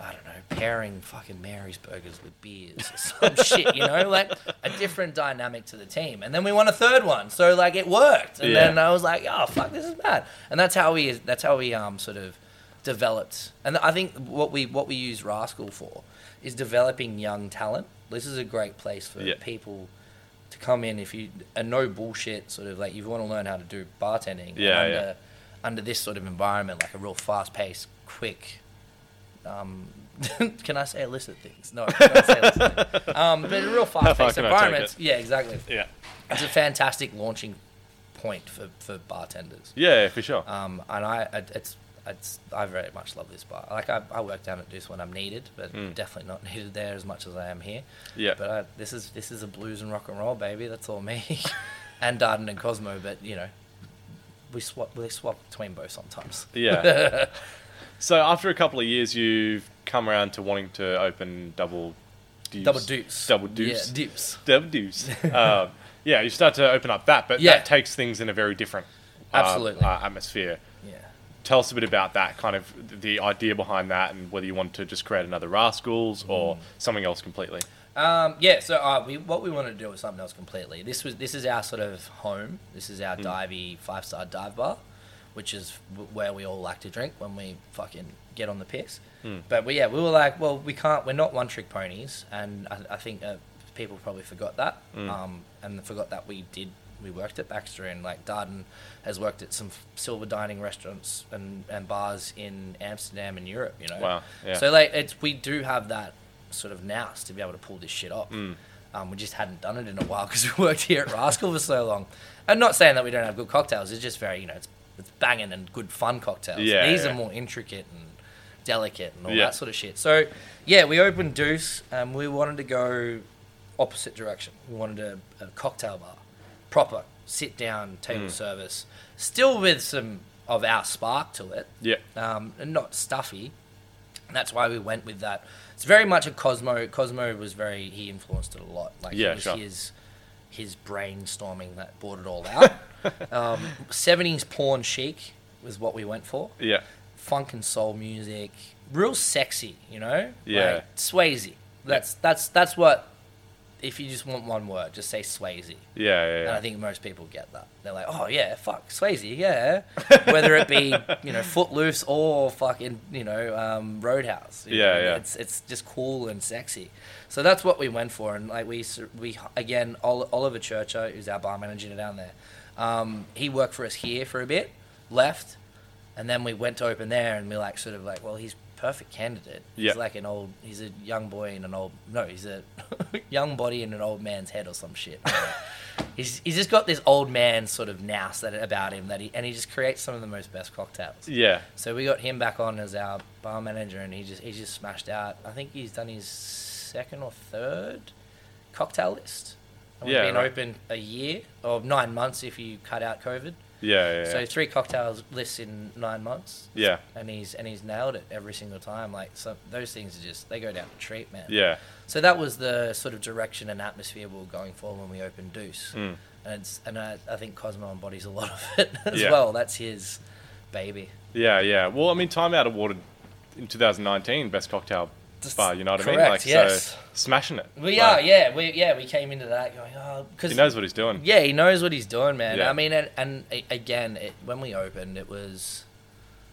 I don't know pairing fucking Mary's burgers with beers or some shit you know? Like a different dynamic to the team. And then we won a third one. So like it worked. And Yeah. then I was like oh fuck this is bad. And that's how we that's how we um sort of developed. And I think what we what we use Rascal for is developing young talent. This is a great place for Yeah. people to come in if you a no bullshit sort of like you want to learn how to do bartending Yeah, under, yeah. under this sort of environment like a real fast paced quick um, can I say illicit things? No, I can't say illicit things. Um, but a real fast paced can I take environment. Yeah, exactly. Yeah. It's a fantastic launching point for, for bartenders. Yeah, for sure. Um, and I, I- it's, it's, I very much love this bar. Like I, I work down at Deuce when I'm needed, but Mm. definitely not needed there as much as I am here. Yeah. But I, this is this is a blues and rock and roll baby. That's all me, and Darden and Cosmo. But you know, we swap we swap between both sometimes. Yeah. So after a couple of years, you've come around to wanting to open double deuce. Double deuce. Double deuce. Yeah, deuce. Double deuce. um, yeah, you start to open up that, but Yeah. that takes things in a very different uh, Absolutely. uh, atmosphere. Yeah. Tell us a bit about that, kind of the idea behind that, and whether you want to just create another Rascals or Mm. something else completely. Um, yeah, so uh, we, what we wanted to do was something else completely. This was this is our sort of home. This is our divey five star dive bar, which is w- where we all like to drink when we fucking get on the piss. But we, yeah, we were like, well, we can't. We're not one trick ponies, and I, I think uh, people probably forgot that, um, and forgot that we did. We worked at Baxter, and like Darden has worked at some f- silver dining restaurants and, and bars in Amsterdam and Europe. You know, Wow, yeah. So like, it's we do have that sort of nous to be able to pull this shit off. Mm. Um, we just hadn't done it in a while because we worked here at Rascal for so long. I'm not saying that we don't have good cocktails. It's just very, you know, it's, it's banging and good fun cocktails. Yeah, These yeah. are more intricate and delicate and all Yeah. that sort of shit. So, yeah, we opened Deuce and we wanted to go opposite direction. We wanted a, a cocktail bar, proper, sit down, table Mm. service, still with some of our spark to it Yeah. um, and not stuffy. And that's why we went with that. It's very much a Cosmo. Cosmo was very he influenced it a lot. Like Yeah, it was sure. his his brainstorming that brought it all out. um, 70s porn chic was what we went for. Yeah. Funk and soul music, real sexy, you know. Yeah. like, Swayze. That's that's that's what. If you just want one word, just say Swayze. Yeah. Yeah. And. I think most people get that. They're like, oh yeah, fuck Swayze, yeah. Whether it be you know Footloose or fucking you know um, Roadhouse. you Yeah, know, yeah. It's it's just cool and sexy. So that's what we went for, and like we we again Oliver Churcher, who's our bar manager down there. Um, he worked for us here for a bit, left, and then we went to open there, and we like sort of like, well, he's perfect candidate. Yeah. He's like an old, he's a young boy in an old, no, he's a young body in an old man's head or some shit. he's he's just got this old man sort of nous that about him that he and he just creates some of the most best cocktails. yeah. So we got him back on as our bar manager, and he just he just smashed out. I think he's done his second or third cocktail list. And we've Yeah, been right. open a year or nine months if you cut out COVID. Yeah. Yeah. So yeah. three cocktails lists in nine months. Yeah. and he's and he's nailed it every single time. Like so, those things are just they go down the treat, man. Yeah. So that was the sort of direction and atmosphere we were going for when we opened Deuce, Mm. and it's and I, I think Cosmo embodies a lot of it as Yeah. well. That's his baby. Yeah, yeah. Well, I mean, Time Out awarded in 2019 best cocktail Bar. You know what I mean? correct, Like, yes. so smashing it. We Like, are, yeah, we yeah we came into that going oh because He knows what he's doing. yeah he knows what he's doing, man. Yeah. I mean, and, and again, it, when we opened, it was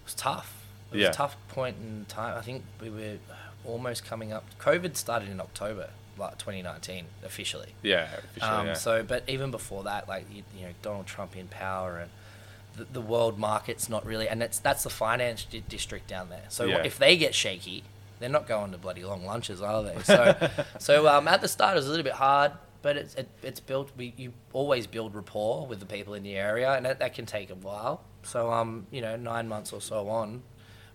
it was tough. It was Yeah. a tough point in time. I think we were almost coming up. COVID started in October, like 2019, officially. Yeah, officially, Um, yeah. So, but even before that, like you, you know, Donald Trump in power and the, the world market's not really, and it's that's the finance di- district down there. So Yeah. if they get shaky, they're not going to bloody long lunches, are they? So, so um, at the start it was a little bit hard, but it's it, it's built. We you always build rapport with the people in the area, and that, that can take a while. So um, you know, nine months or so on,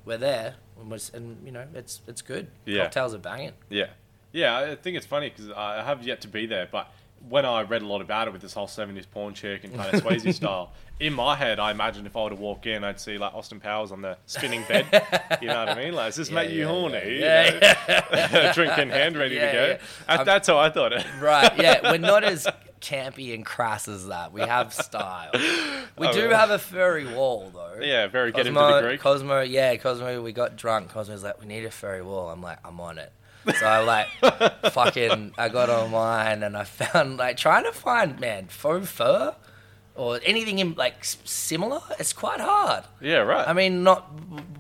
we're there, and, was, and you know, it's it's good. Yeah. Cocktails are banging. Yeah, yeah. I think it's funny because I have yet to be there, but when I read a lot about it with this whole '70s porn chick and kind of Swayze style, in my head, I imagined if I were to walk in, I'd see like Austin Powers on the spinning bed. you know what I mean? Like, does this Yeah, make you yeah, horny? yeah. You know? Drink in hand, ready to go. Um, that's how I thought it. Right, yeah, we're not as campy and crass as that. We have style. We Oh, do have a furry wall, though. Yeah, very get into Cosmo, the Greek. Cosmo, yeah, Cosmo. We got drunk. Cosmo's like, we need a furry wall. I'm like, I'm on it. So I like, fucking, I got online and I found like trying to find man faux fur or anything in like similar. It's quite hard. yeah, right. I mean, not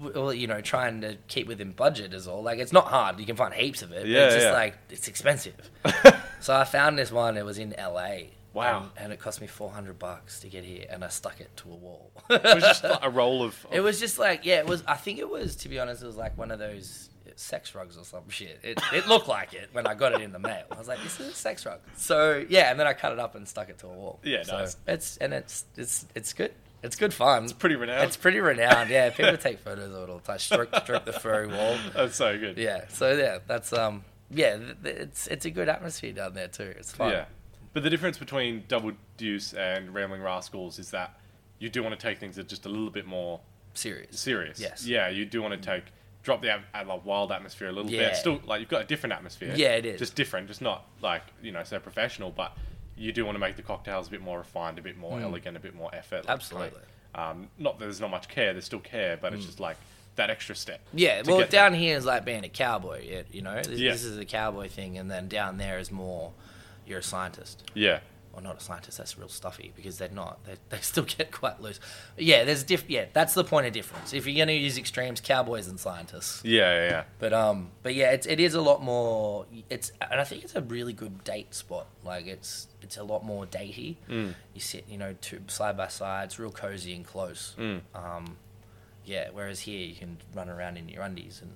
well, you know, trying to keep within budget is all. Like, it's not hard. You can find heaps of it. Yeah, it's just yeah. like it's expensive. so I found this one. It was in LA. Wow. And, and it cost me four hundred bucks to get here, and I stuck it to a wall. it was just like a roll of. It was just like, yeah, it was. I think it was, to be honest, it was like one of those sex rugs or some shit. It, it looked like it when I got it in the mail. I was like, this is a sex rug. So yeah, and then I cut it up and stuck it to a wall. Yeah, so nice. It's and it's it's it's good. It's good fun. It's pretty renowned. It's pretty renowned. Yeah, people take photos of it all the time. Stroke, stroke the furry wall. That's so good. Yeah. So yeah, that's um yeah, it's it's a good atmosphere down there too. It's fun. Yeah. But the difference between Double Deuce and Rambling Rascals is that you do want to take things that are just a little bit more Serious. serious. Yes. Yeah, you do want to take drop the at like wild atmosphere a little Yeah. bit. Still, like you've got a different atmosphere. Yeah, it is. Just different, just not like you know so professional, but you do want to make the cocktails a bit more refined, a bit more elegant, a bit more effort. like, Mm. Absolutely. Mm. um, not that there's not much care. There's still care, but it's just like that extra step. Yeah, well, down there. here is like being a cowboy. It, you know, this, Yeah. this is a cowboy thing, and then down there is more you're a scientist. Yeah. Well, not a scientist. That's real stuffy because they're not. They, they still get quite loose. Yeah, there's diff. Yeah, that's the point of difference. If you're going to use extremes, cowboys and scientists. Yeah, yeah, yeah. But um, but yeah, it's it is a lot more. It's and I think it's a really good date spot. Like it's it's a lot more datey. Mm. You sit, you know, two side by side. It's real cozy and close. Mm. Um, yeah. Whereas here, you can run around in your undies and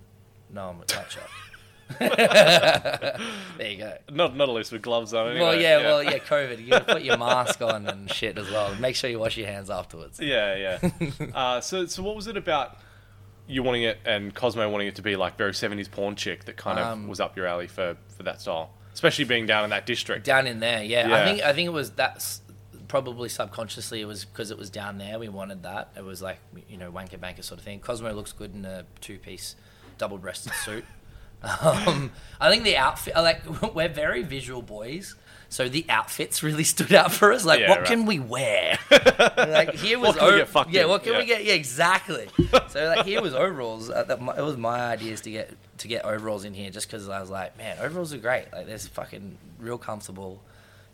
no one will touch you. there you go. Not not at least with gloves on. Anyway. well, yeah, well, yeah. COVID. You put your mask on and shit as well. Make sure you wash your hands afterwards. Yeah, yeah. uh, so, so what was it about you wanting it and Cosmo wanting it to be like very seventies porn chick that kind of Um, was up your alley for for that style, especially being down in that district. Down in there, yeah. Yeah. I think I think it was that's probably subconsciously it was because it was down there. We wanted that. It was like you know wanker banker sort of thing. Cosmo looks good in a two piece double breasted suit. Um, I think the outfit, like we're very visual boys. So the outfits really stood out for us. Like, Yeah, what right. can we wear? like here was What can we get fucked yeah. in? What can Yeah. we get? Yeah, exactly. so like here was overalls. Uh, that, it was my ideas to get to get overalls in here, just because I was like, man, overalls are great. Like, they're fucking real comfortable.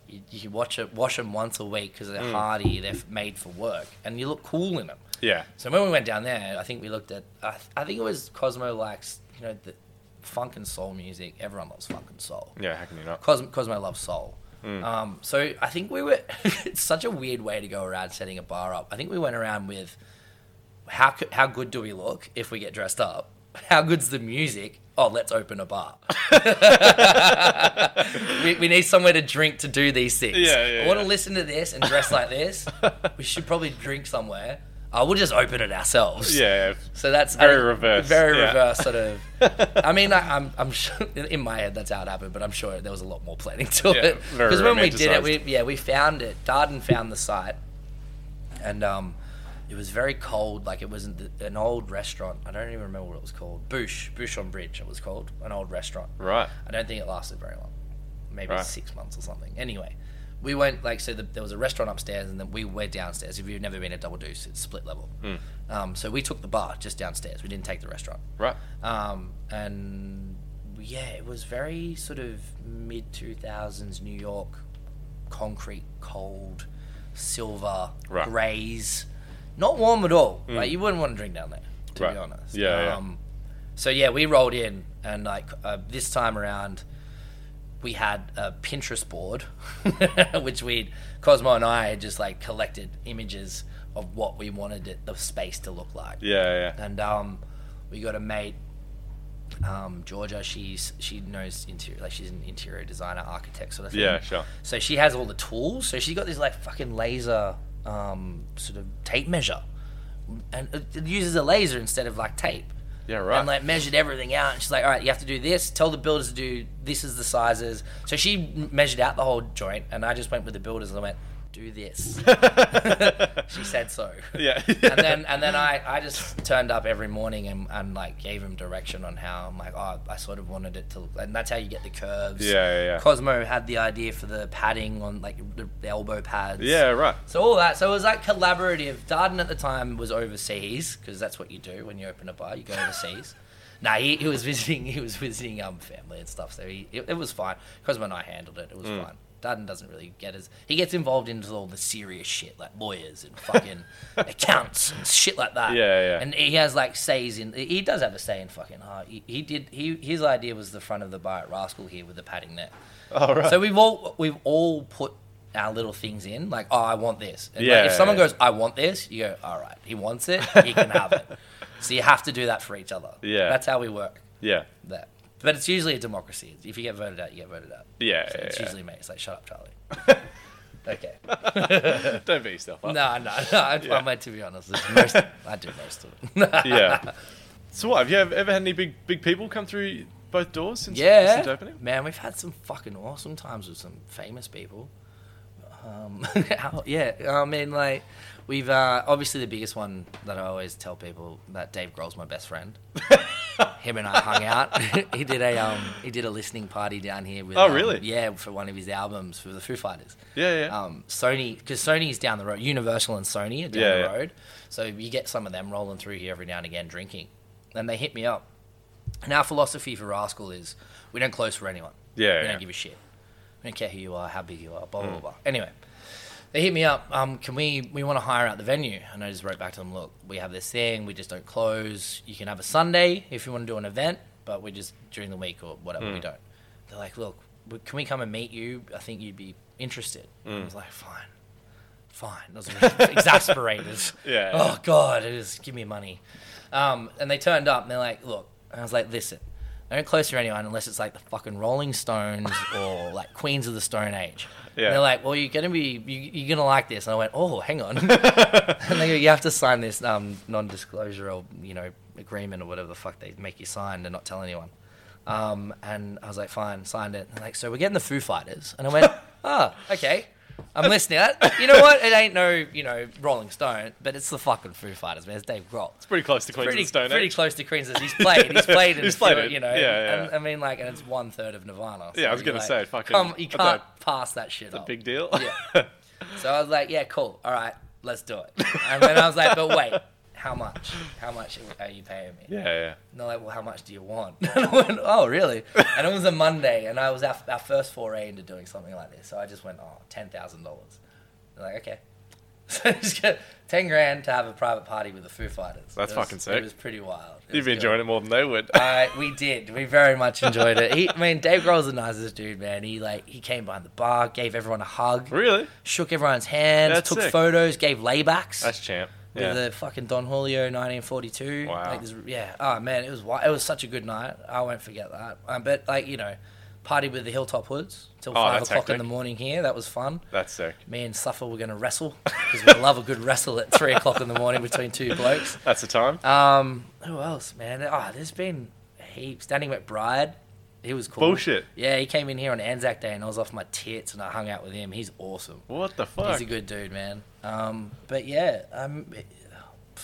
You, you watch it, wash them once a week because they're Mm. hardy. They're f- made for work, and you look cool in them. Yeah, So when we went down there, I think we looked at. I, I think it was Cosmo likes you know the funk and soul music. Everyone loves funk and soul. yeah. How can you not? Cosmo, Cosmo loves soul. Mm. Um, so I think we were. it's such a weird way to go around setting a bar up. I think we went around with how co- how good do we look if we get dressed up? How good's the music? Oh, let's open a bar. we, we need somewhere to drink to do these things. Yeah, yeah, I want to yeah. listen to this and dress like this. we should probably drink somewhere. Oh, we'll just open it ourselves. Yeah, So that's Very I- reverse, Very yeah. reverse, sort of. I mean, I, I'm, I'm sure in my head that's how it happened, but I'm sure there was a lot more planning to Yeah, it. Because when we did it, we yeah we found it. Darden found the site, and um, it was very cold. Like it was in the, an old restaurant. I don't even remember what it was called. Boosh, Boosh on Bridge. It was called an old restaurant. right. I don't think it lasted very long, maybe Right. six months or something. Anyway, we went like so. The, there was a restaurant upstairs, and then we went downstairs. If you've never been at Double Deuce, it's split level. Mm. Um, so we took the bar just downstairs. We didn't take the restaurant. Right. Um, and yeah, it was very sort of mid two thousands New York, concrete, cold, silver, Right. greys, not warm at all. Mm. Like you wouldn't want to drink down there, to Right. be honest. Yeah, yeah. Um, so yeah, we rolled in, and like uh, this time around, we had a Pinterest board, which we'd Cosmo and I had just like collected images of what we wanted it, the space to look like. Yeah, yeah. And um, we got a mate, um, Georgia. She's she knows interior, like she's an interior designer, architect sort of thing. Yeah, sure. So she has all the tools. So she got this like fucking laser um, sort of tape measure, and it uses a laser instead of like tape. Yeah, right. And like measured everything out. And she's like, all right, you have to do this. Tell the builders to do this is the sizes. So she measured out the whole joint, and I just went with the builders and I went, do this. she said so. yeah. and then and then I, I just turned up every morning and, and like gave him direction on how I'm like oh I sort of wanted it to look and that's how you get the curves. Yeah, yeah, yeah. Cosmo had the idea for the padding on like the, the elbow pads. yeah, right. So all that. So it was like collaborative. Darden at the time was overseas because that's what you do when you open a bar. You go overseas. nah, he, he was visiting. He was visiting um family and stuff. So he it, it was fine. Cosmo and I handled it. It was Mm. fine. Darden doesn't really get as he gets involved into all the serious shit like lawyers and fucking accounts and shit like that. Yeah, yeah. And he has like says in. He does have a say in fucking heart. He, he did. He his idea was the front of the bar at Rascal here with the padding net. All right. So we've all we've all put our little things in, like, oh, I want this. And like, Yeah, if someone yeah. goes, I want this, you go, all right, he wants it, he can have it. So you have to do that for each other. Yeah. That's how we work. yeah. That. But it's usually a democracy. If you get voted out, you get voted out. Yeah, So yeah, it's yeah. usually me. It's like, shut up, Charlie. okay. Don't beat yourself up. No, no, no. I, Yeah. I meant to be honest. Most, I do most of it. Yeah. So what? Have you ever, ever had any big big people come through both doors since, Yeah, since opening? man, we've had some fucking awesome times with some famous people. Um, yeah, I mean, like we've uh, obviously the biggest one that I always tell people that Dave Grohl's my best friend. Him and I hung out. he did a um, he did a listening party down here with. Oh, um, really? yeah, for one of his albums for the Foo Fighters. Yeah, yeah. Um, Sony, because Sony's down the road. Universal and Sony are down Yeah, the yeah. road. So you get some of them rolling through here every now and again drinking. And they hit me up. And our philosophy for Rascal is we don't close for anyone. Yeah, We yeah. don't give a shit. We don't care who you are, how big you are, blah, Mm. blah, blah. Anyway, they hit me up. Um, can we, we want to hire out the venue. And I just wrote back to them, look, we have this thing. We just don't close. You can have a Sunday if you want to do an event, but we just, during the week or whatever, Mm. we don't. They're like, look, can we come and meet you? I think you'd be interested. Mm. I was like, fine. Fine. I was exasperated. Yeah. Oh, God. It is, give me money. Um, and they turned up and they're like, look. And I was like, listen, don't close to anyone unless it's like the fucking Rolling Stones or like Queens of the Stone Age. Yeah. And they're like, well, you're gonna be, you, you're gonna like this. And I went, oh, hang on. and they go, you have to sign this um, non-disclosure or you know agreement or whatever the fuck they make you sign to not tell anyone. Um, and I was like, fine, signed it. And like, so we're getting the Foo Fighters. And I went, oh, okay. I'm listening. That, you know what? It ain't no, you know, Rolling Stone, but it's the fucking Foo Fighters, man. It's Dave Grohl It's pretty close to Queens pretty, Stone pretty Age. close to Queens as he's played. He's played. in He's played few, it. You know. Yeah, yeah. And, I mean, like, and it's one third of Nirvana. Yeah, I was gonna like, say, fucking- come, you can't pass that shit It's a big deal. Yeah. So I was like, yeah, cool. All right, let's do it. And then I was like, but wait, how much? How much are you paying me? yeah, yeah. And they're like, well, how much do you want? And I went, oh, really? And it was a Monday, and I was our, our first foray into doing something like this. So I just went, oh, $10,000. They're like, okay. So I just got 10 grand to have a private party with the Foo Fighters. That's It was- fucking sick. It was pretty wild. It You've enjoying it more than they would. uh, we did. We very much enjoyed it. He, I mean, Dave Grohl's the nicest dude, man. He like he came behind the bar, gave everyone a hug, really? shook everyone's hands, That's took sick. photos, gave laybacks That's champ. With Yeah. the fucking Don Julio 1942. Wow. Like, this- yeah. Oh man, it was it was such a good night. I won't forget that. Um, but like you know, party with the Hilltop Hoods till Oh, five o'clock in the morning here. That was fun. That's sick. Me and Suffa were gonna wrestle because we love a good wrestle at three o'clock in the morning between two blokes. That's the time. Um, who else, man? Oh, there's been heaps. Danny McBride, he was cool. Bullshit. Yeah, he came in here on Anzac Day and I was off my tits and I hung out with him. He's awesome. What the fuck? He's a good dude, man. Um, but yeah, um,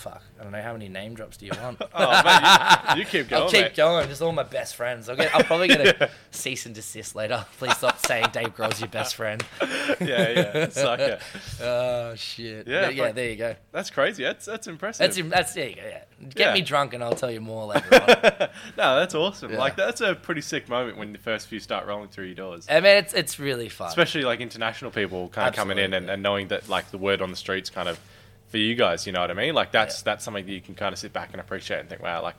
fuck, I don't know how many name drops do you want. oh, man, you, you keep going, I'll keep mate. going. Just all my best friends. I'll get. I'll probably get a cease and desist later. Please stop saying Dave Grohl's your best friend. Yeah, yeah. Sucker. Oh shit. Yeah, But yeah. There you go. That's crazy. That's that's impressive. That's that's there you go. Yeah. Get Yeah. me drunk and I'll tell you more later on. no, that's awesome. Yeah. Like that's a pretty sick moment when the first few start rolling through your doors. I mean, it's it's really fun. Especially like international people kind of coming in and, Absolutely. and knowing that like the word on the streets kind of for you guys, you know what I mean? Like that's Yeah. that's something that you can kind of sit back and appreciate and think, wow, like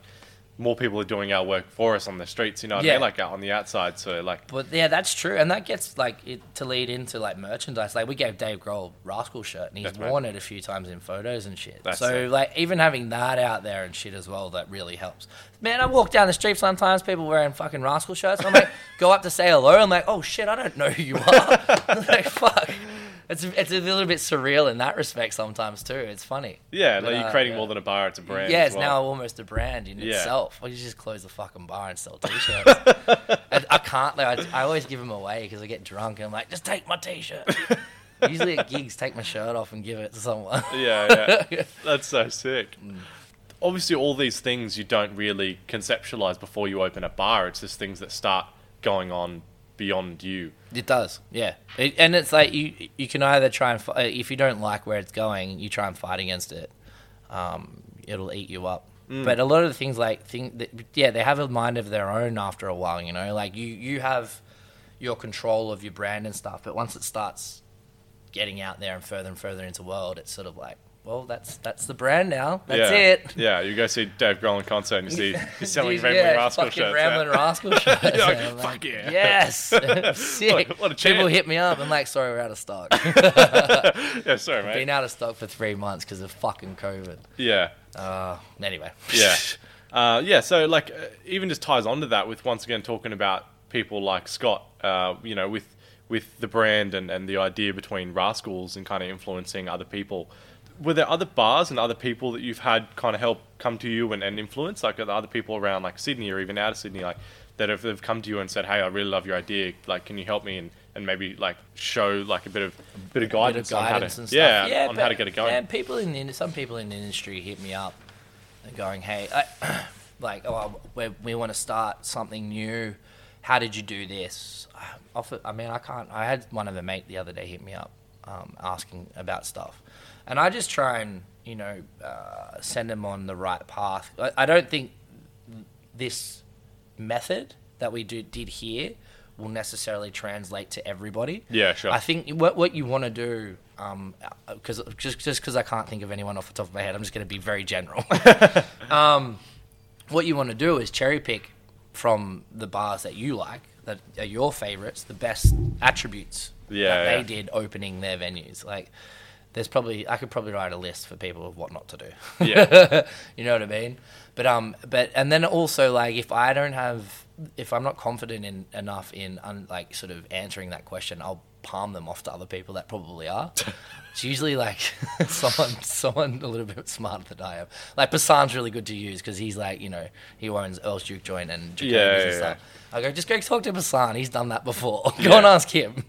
more people are doing our work for us on the streets. You know what I Yeah. mean? Like out on the outside. So like, But yeah, that's true, and that gets like it to lead into like merchandise. Like we gave Dave Grohl Rascal shirt, and he's That's right. worn it a few times in photos and shit. That's so it. like even having that out there and shit as well, that really helps. Man, I walk down the street sometimes, people wearing fucking Rascal shirts. I'm like, go up to say hello. I'm like, oh shit, I don't know who you are. Like fuck. It's it's a little bit surreal in that respect sometimes too. It's funny. yeah, But, like you're uh, creating yeah. more than a bar; it's a brand. Yeah, it's well. now almost a brand in Yeah. itself. Well, you just close the fucking bar and sell t-shirts. I, I can't. Like, I, I always give them away because I get drunk and I'm like, just take my t-shirt. Usually at gigs, take my shirt off and give it to someone. yeah, yeah. That's so sick. Mm. Obviously, all these things you don't really conceptualize before you open a bar. It's just things that start going on beyond you. It does, yeah. It, and it's like you you can either try and fi- if you don't like where it's going, you try and fight against it. Um, it'll eat you up. But a lot of the things like thing, that, yeah, they have a mind of their own after a while. You know, like you you have your control of your brand and stuff, but once it starts getting out there and further and further into the world, it's sort of like, well, that's that's the brand now. That's yeah. it. Yeah, you go see Dave Grohl in concert and you see he's selling Dude, Rambling yeah, Rascal fucking shirts. Rambling yeah. Rascal shirts. You're like, "Fuck yeah." Yes, sick. What- what People hit me up. I'm like, sorry, we're out of stock. yeah, sorry, mate. Been out of stock for three months because of fucking COVID. Yeah. Uh, anyway. yeah, uh, yeah. So like, uh, even just ties onto that with once again talking about people like Scott. Uh, you know, with with the brand and, and the idea between Rascals and kind of influencing other people. Were there other bars and other people that you've had kind of help come to you and, and influence, like are there other people around like Sydney or even out of Sydney, like that have, have come to you and said, "Hey, I really love your idea. Like, can you help me and, and maybe like show like a bit of bit of Bit guidance, of guidance on how and to stuff. yeah, on how to get it going." And people in the, some people in the industry hit me up and going, "Hey, I, like, oh, we, we want to start something new. How did you do this?" Often, I mean, I can't. I had one of a mate the other day hit me up um, asking about stuff, and I just try and you know uh, send them on the right path. I, I don't think this method that we do, did here will necessarily translate to everybody. Yeah, sure. I think what what you want to do, because just just because I can't think of anyone off the top of my head, I'm just going to be very general. um, what you want to do is cherry pick from the bars that you like, that are your favorites, the best attributes Yeah, that yeah. they did opening their venues. Like, there's probably I could probably write a list for people of what not to do. Yeah. you know what I mean? But um, but and then also like if I don't have, if I'm not confident in enough in un, like sort of answering that question, I'll palm them off to other people that probably are. it's usually like someone someone a little bit smarter than I am. Like Basan's really good to use because he's like you know he owns Earl's Juke Joint and Jacoby's Yeah, and yeah, stuff. I go just go talk to Basan. He's done that before. go Yeah. and ask him.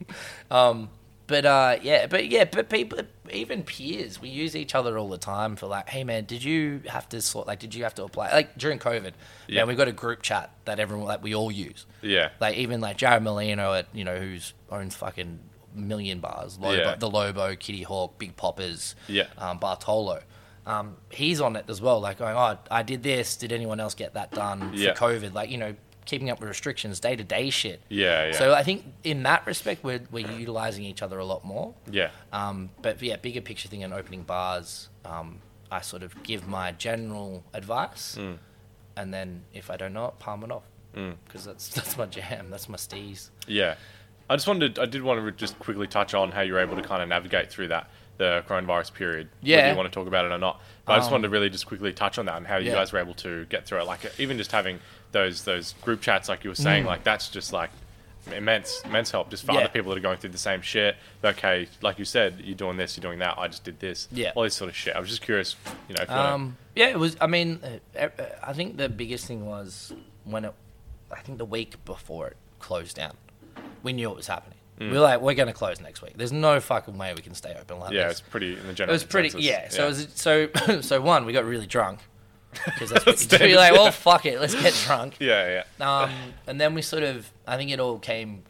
Um, but uh, yeah, but yeah, but people, even peers, we use each other all the time for like, hey man, did you have to sort like, did you have to apply like during COVID? Yeah. Yeah, we got a group chat that everyone like we all use. yeah. Like even like Jared Merlino at you know who's owns fucking million bars, Lobo, Yeah. the Lobo, Kitty Hawk, Big Poppa's, Yeah. um, Bartolo. Um, he's on it as well, like going, oh, I did this. Did anyone else get that done Yeah. for COVID? Like you know, keeping up with restrictions, day to day shit. Yeah, yeah. So I think in that respect, we're we're utilizing each other a lot more. yeah. Um, but yeah, bigger picture thing and opening bars, um, I sort of give my general advice, Mm. and then if I don't know it, palm it off Mm. because that's that's my jam, that's my steez. Yeah, I just wanted, I did want to just quickly touch on how you're able to kind of navigate through that the coronavirus period. whether Yeah. you want to talk about it or not. But I just Um, wanted to really just quickly touch on that and how you yeah. guys were able to get through it. Like even just having those those group chats, like you were saying, Mm. like that's just like immense immense help just for Yeah. other people that are going through the same shit. Okay, like you said, you're doing this, you're doing that. I just did this. Yeah. all this sort of shit. I was just curious, you know. If you wanna- Um, yeah, it was. I mean, uh, uh, I think the biggest thing was when it. I think the week before it closed down, we knew it was happening. We were like, we're going to close next week. There's no fucking way we can stay open like Mm. yeah, this. it's pretty in the It general. was pretty, yeah. So it was, so so one, we got really drunk because that's what you do. You're like, well, fuck it, let's get drunk. yeah, yeah, Um, and then we sort of, I think it all came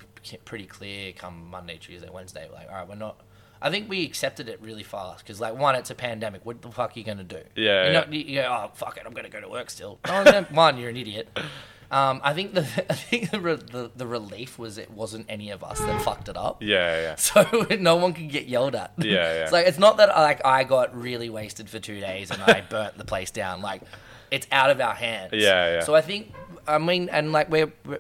pretty clear come Monday, Tuesday, Wednesday. Like, all right, we're not. I think we accepted it really fast because, like, one, it's a pandemic. What the fuck are you gonna do? Yeah, you yeah. know, you go, oh fuck it, I'm gonna go to work still. No, no, one, you're an idiot. Um, I think the I think the, re- the the relief was it wasn't any of us that fucked it up. yeah, yeah. So no one can get yelled at. Yeah, yeah. It's like it's not that like I got really wasted for two days and I burnt the place down. Like it's out of our hands. Yeah, yeah. So I think, I mean, and like we're, we're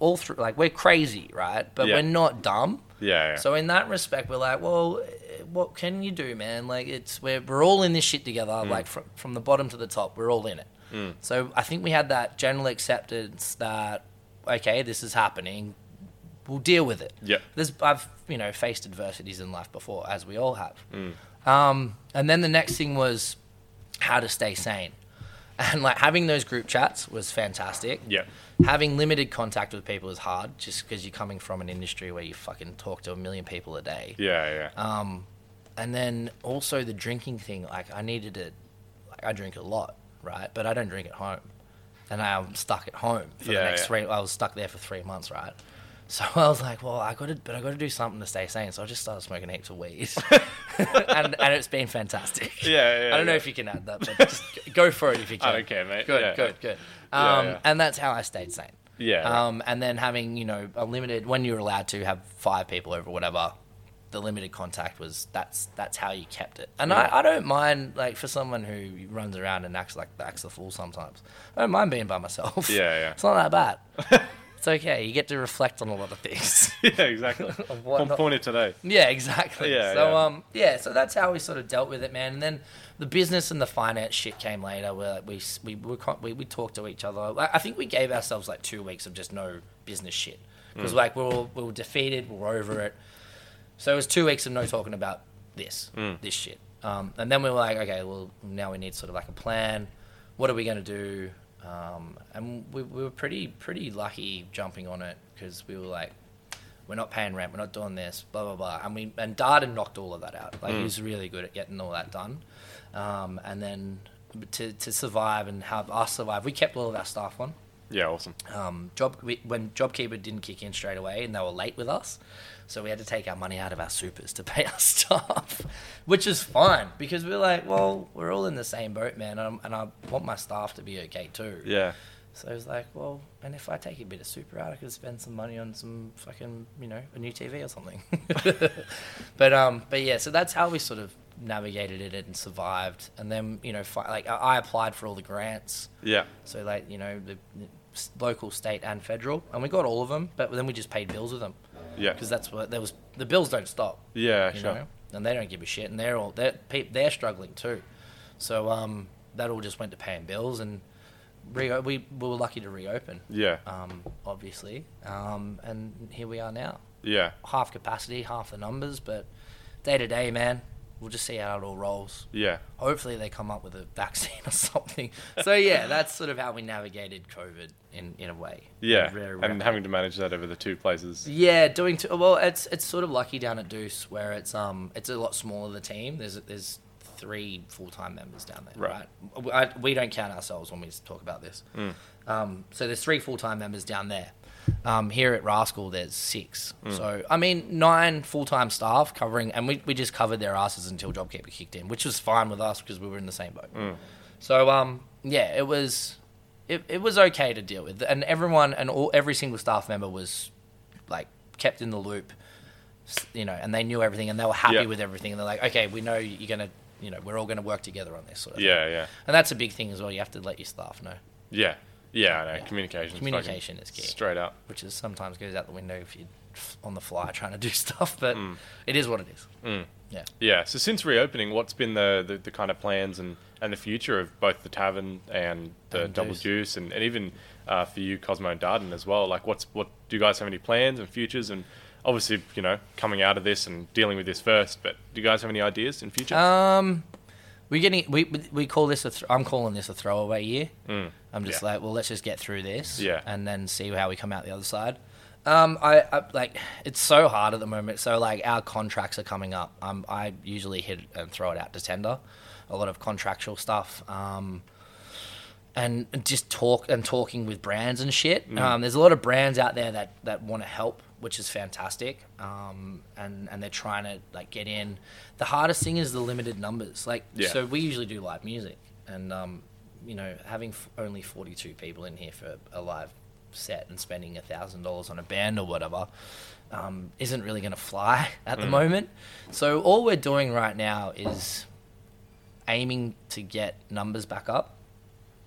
all through, like we're crazy, right? But Yeah. we're not dumb. Yeah, yeah. So in that respect, we're like, well, eh, what can you do, man? Like it's we're we're all in this shit together. Mm. Like from from the bottom to the top, we're all in it. So I think we had that general acceptance that okay, this is happening. We'll deal with it. Yeah. There's I've you know faced adversities in life before, as we all have. Mm. Um, and then the next thing was how to stay sane, and like having those group chats was fantastic yeah. having limited contact with people is hard just because you're coming from an industry where you fucking talk to a million people a day. Yeah, yeah. Um, and then also the drinking thing, like I needed to, like I drink a lot, right? But I don't drink at home, and I'm stuck at home for Yeah, the next yeah. three. I was stuck there for three months, right? So I was like, well, I got to, but I got to do something to stay sane. So I just started smoking heaps of weed, and and it's been fantastic. Yeah, yeah, I don't know if you can add that, but just go for it if you can. I don't care, mate. Good, Yeah. good, good. Yeah, Um, yeah. And that's how I stayed sane. Yeah. Um, and then having you know a limited when you're allowed to have five people over whatever, the limited contact was that's that's how you kept it. And Yeah. I, I don't mind like for someone who runs around and acts like acts the fool sometimes. I don't mind being by myself. Yeah, yeah. It's not that bad. it's okay. You get to reflect on a lot of things. yeah, exactly. what On not- point of today. Yeah, exactly. Yeah, so yeah. um yeah, so that's how we sort of dealt with it, man. And then the business and the finance shit came later. Where like, we we we we, we talked to each other. I I think we gave ourselves like two weeks of just no business shit because Mm. like we were we were defeated, we were over it. So it was two weeks of no talking about this Mm. this shit. Um, and then we were like, okay, well now we need sort of like a plan. What are we going to do? Um, and we, we were pretty pretty lucky jumping on it because we were like, we're not paying rent, we're not doing this, blah blah blah. And we and Darden knocked all of that out. Like he was really good at getting all that done. Um, and then to to survive and have us survive, we kept all of our staff on. Yeah, awesome. Um, job we, when JobKeeper didn't kick in straight away, and they were late with us, so we had to take our money out of our supers to pay our staff, which is fine because we're like, well, we're all in the same boat, man, and, and I want my staff to be okay too. Yeah. So I was like, well, and if I take a bit of super out, I could spend some money on some fucking, you know, a new TV or something. but um, but yeah, so that's how we sort of navigated it and survived. And then you know, fi- like I I applied for all the grants, Yeah. so like you know the the local, state, and federal, and we got all of them. But then we just paid bills with them Yeah. because that's what there was. The bills don't stop Yeah, you sure. know, and they don't give a shit, and they're all they're they're struggling too. So um, that all just went to paying bills, and re- we, we were lucky to reopen, Yeah. um, obviously, um, and here we are now, Yeah. half capacity, half the numbers, but day to day, man, we'll just see how it all rolls. Yeah. Hopefully, they come up with a vaccine or something. So yeah, that's sort of how we navigated COVID in in a way. Yeah. Very and having to manage that over the two places. Yeah, doing two, well, it's it's sort of lucky down at Deuce where it's um it's a lot smaller the team. There's there's three full time members down there, Right. right? I, we don't count ourselves when we talk about this. Mm. Um, so there's three full time members down there. Um, here at Rascal, there's six. Mm. So I mean, nine full time staff covering, and we, we just covered their asses until JobKeeper kicked in, which was fine with us because we were in the same boat. Mm. So um, yeah, it was it, it was okay to deal with, and everyone and all every single staff member was like kept in the loop, you know, and they knew everything and they were happy Yeah. with everything, and they're like, okay, we know you're gonna, you know, we're all gonna work together on this sort of thing. Yeah, yeah. and that's a big thing as well. You have to let your staff know, Yeah. Yeah, I know. Yeah. Communication. Communication is key. Straight up. which is sometimes goes out the window if you're on the fly trying to do stuff, but Mm. it is what it is. Mm. Yeah. Yeah. So since reopening, what's been the, the, the kind of plans and, and the future of both the tavern and the And Double Deuce and, and even uh, for you, Cosmo and Darden as well? Like, what's what do you guys have any plans and futures? And obviously, you know, coming out of this and dealing with this first, but do you guys have any ideas in future? Um, we getting we we call this a. Th- I'm calling this a throwaway year. Mm. I'm just Yeah. like, well, let's just get through this, Yeah. and then see how we come out the other side. Um, I, I like it's so hard at the moment. So like our contracts are coming up. Um, I usually hit and throw it out to tender, a lot of contractual stuff. Um, and just talk and talking with brands and shit. Mm. Um, there's a lot of brands out there that, that want to help, which is fantastic. Um, and and they're trying to like get in. The hardest thing is the limited numbers. Like Yeah. so, we usually do live music, and um, you know, having f- only 42 people in here for a live set and spending a thousand dollars on a band or whatever. Um, isn't really going to fly at the Mm. moment. So all we're doing right now is aiming to get numbers back up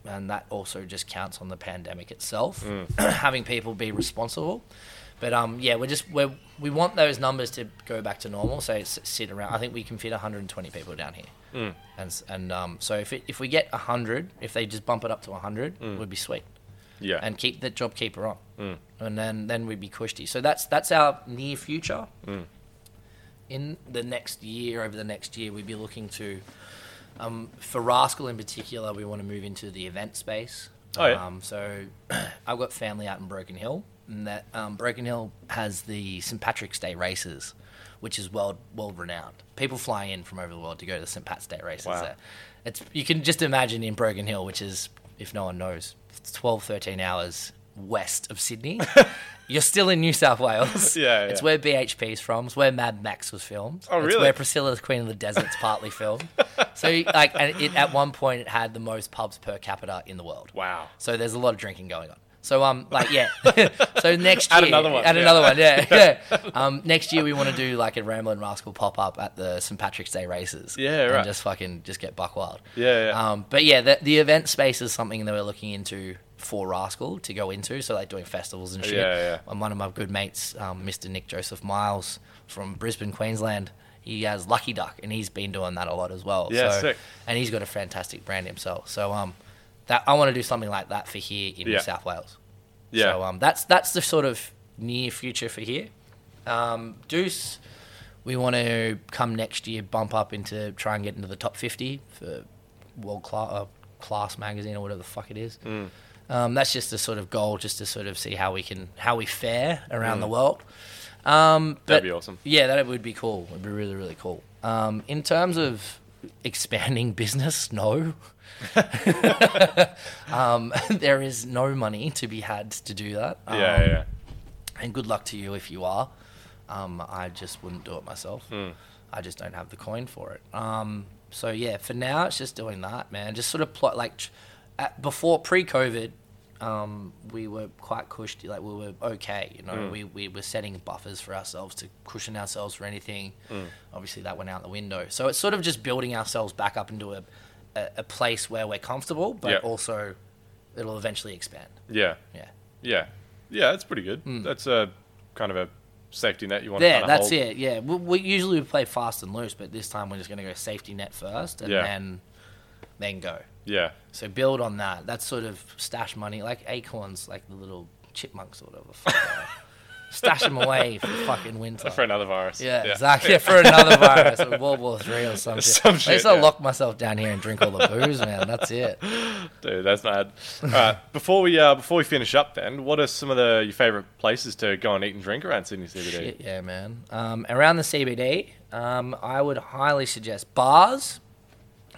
and that also just counts on the pandemic itself, Mm. having people be responsible. But um, yeah, we're just we we want those numbers to go back to normal. So it's sit around. I think we can fit 120 people down here, Mm. and and um, so if it, if we get 100, if they just bump it up to 100, Mm. would be sweet, Yeah. and keep the job keeper on, Mm. and then then we'd be cushy. So that's that's our near future. Mm. In the next year, over the next year, we'd be looking to, um, for Rascal in particular, we want to move into the event space. Oh, yeah. Um, so I've got family out in Broken Hill, and that um, Broken Hill has the St Patrick's Day races, which is world world renowned. People fly in from over the world to go to the St Pat's Day races. Wow. There. It's you can just imagine in Broken Hill, which is if no one knows, it's 12, 13 hours west of Sydney. You're still in New South Wales. Yeah, It's yeah. where BHP's from. It's where Mad Max was filmed. Oh, It's really? where Priscilla, the Queen of the Desert's partly filmed. So, like, and it, at one point, it had the most pubs per capita in the world. Wow. So there's a lot of drinking going on. So um, like yeah. so next Add year, another one, Add yeah. another one. Yeah, yeah. Um, next year we want to do like a Rambling Rascal pop up at the St Patrick's Day races. Yeah, right. and just fucking just get buck wild. Yeah, yeah. Um, but yeah, the, the event space is something that we're looking into for Rascal to go into. So like doing festivals and shit. Yeah, yeah. And one of my good mates, um, Mr. Nick Joseph Miles from Brisbane, Queensland. He has Lucky Duck, and he's been doing that a lot as well. Yeah, so, sick. And he's got a fantastic brand himself. So um, that I want to do something like that for here in Yeah. New South Wales. Yeah. So um, that's that's the sort of near future for here. Um, Deuce, we want to come next year, bump up into try and get into the top fifty for world class uh, class magazine or whatever the fuck it is. Mm. Um, that's just a sort of goal, just to sort of see how we can how we fare around Mm. the world. Um, That'd but- be awesome. Yeah, that would be cool. It'd be really really cool. Um, in terms of expanding business, no. um, there is no money to be had to do that. Um, Yeah, yeah. And good luck to you if you are. Um, I just wouldn't do it myself. Mm. I just don't have the coin for it. Um, so yeah, for now it's just doing that, man. Just sort of plot like at, before pre-COVID, um, we were quite cushy. Like we were okay, you know. Mm. We we were setting buffers for ourselves to cushion ourselves for anything. Mm. Obviously, that went out the window. So it's sort of just building ourselves back up into a a, a place where we're comfortable, but Yeah. also it'll eventually expand. Yeah. Yeah. Yeah. Yeah, that's pretty good. Mm. That's a kind of a safety net you want Yeah, to that's hold. it. Yeah, we, we usually we play fast and loose, but this time we're just going to go safety net first, and Yeah. then then go. Yeah. So build on that. That's sort of stash money, like acorns, like the little chipmunks or whatever. the fuck they are. Stash them away for fucking winter. For another virus. yeah, exactly. Yeah, for another virus, or World War Three or some shit. Some At shit, least I'll lock myself down here and drink all the booze, man. That's it. Dude, that's mad. All right, before we uh, before we finish up, then, what are some of the your favorite places to go and eat and drink around Sydney CBD? Shit, yeah, man. Um, around the CBD, um, I would highly suggest bars.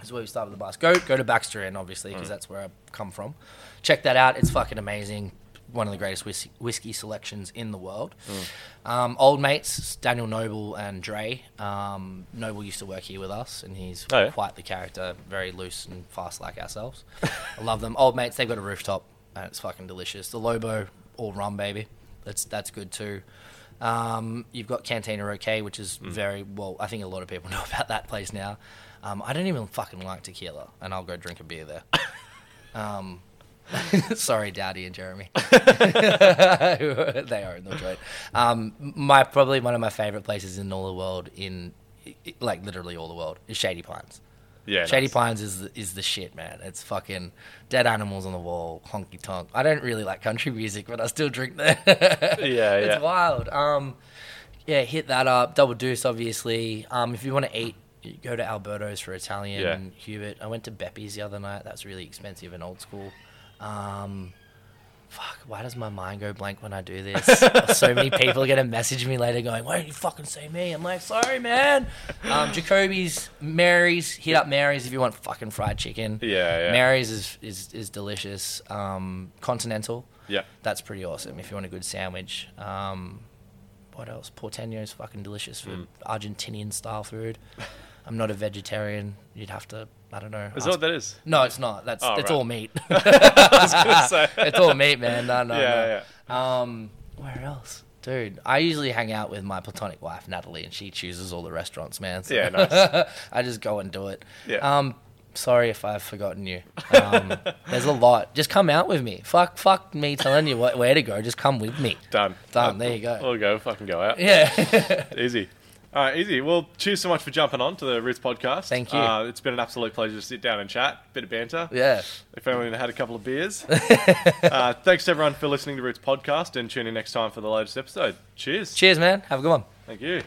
That's where we start with the bus. Go go to Baxter Inn, obviously, because that's where I come from. Check that out. It's fucking amazing. One of the greatest whiskey, whiskey selections in the world. Um, old mates, Daniel Noble and Dre. Um, Noble used to work here with us, and he's Oh, yeah? quite the character, very loose and fast like ourselves. I love them. Old mates, they've got a rooftop, and it's fucking delicious. The Lobo, all rum, baby. That's that's good too. Um, you've got Cantina OK, which is very well. I think a lot of people know about that place now. Um, I don't even fucking like tequila, and I'll go drink a beer there. um, sorry, Daddy and Jeremy. they are in the joint. Um, my probably one of my favorite places in all the world, in like literally all the world, is Shady Pines. Yeah, Shady nice. Pines is the, is the shit, man. It's fucking dead animals on the wall, honky tonk. I don't really like country music, but I still drink there. Yeah, yeah. It's wild. Um, yeah, hit that up. Double Deuce, obviously. Um, if you want to eat, you go to Alberto's for Italian. Yeah. Hubert. I went to Beppi's the other night. That's really expensive and old school. Um, fuck, why does my mind go blank when I do this? so many people are gonna message me later going, "Why don't you fucking say me?" I'm like, "Sorry, man." Um, Jacoby's, Mary's, hit up Mary's if you want fucking fried chicken. Yeah, yeah. Mary's is is, is delicious. Um, Continental, Yeah. that's pretty awesome if you want a good sandwich. Um, what else? Porteño's fucking delicious for Mm. Argentinian style food. I'm not a vegetarian. You'd have to, I don't know. Is that what that is? no, it's not. That's Oh, it's right. all meat. I was gonna say. it's all meat, man. No, no, yeah, no. Um, where else, dude? I usually hang out with my platonic wife Natalie, and she chooses all the restaurants, man. So Yeah, nice. I just go and do it. Yeah. Um, sorry if I've forgotten you. Um, there's a lot. Just come out with me. Fuck, fuck me telling you what, where to go. Just come with me. Done. Done. There you go. We'll go. Fucking go out. Yeah. Easy. All right, easy. Well, cheers so much for jumping on to the Roots podcast. Thank you. Uh, it's been an absolute pleasure to sit down and chat, bit of banter. yeah. If only had a couple of beers. uh, thanks everyone for listening to Roots podcast and tune in next time for the latest episode. Cheers. Cheers, man. Have a good one. Thank you.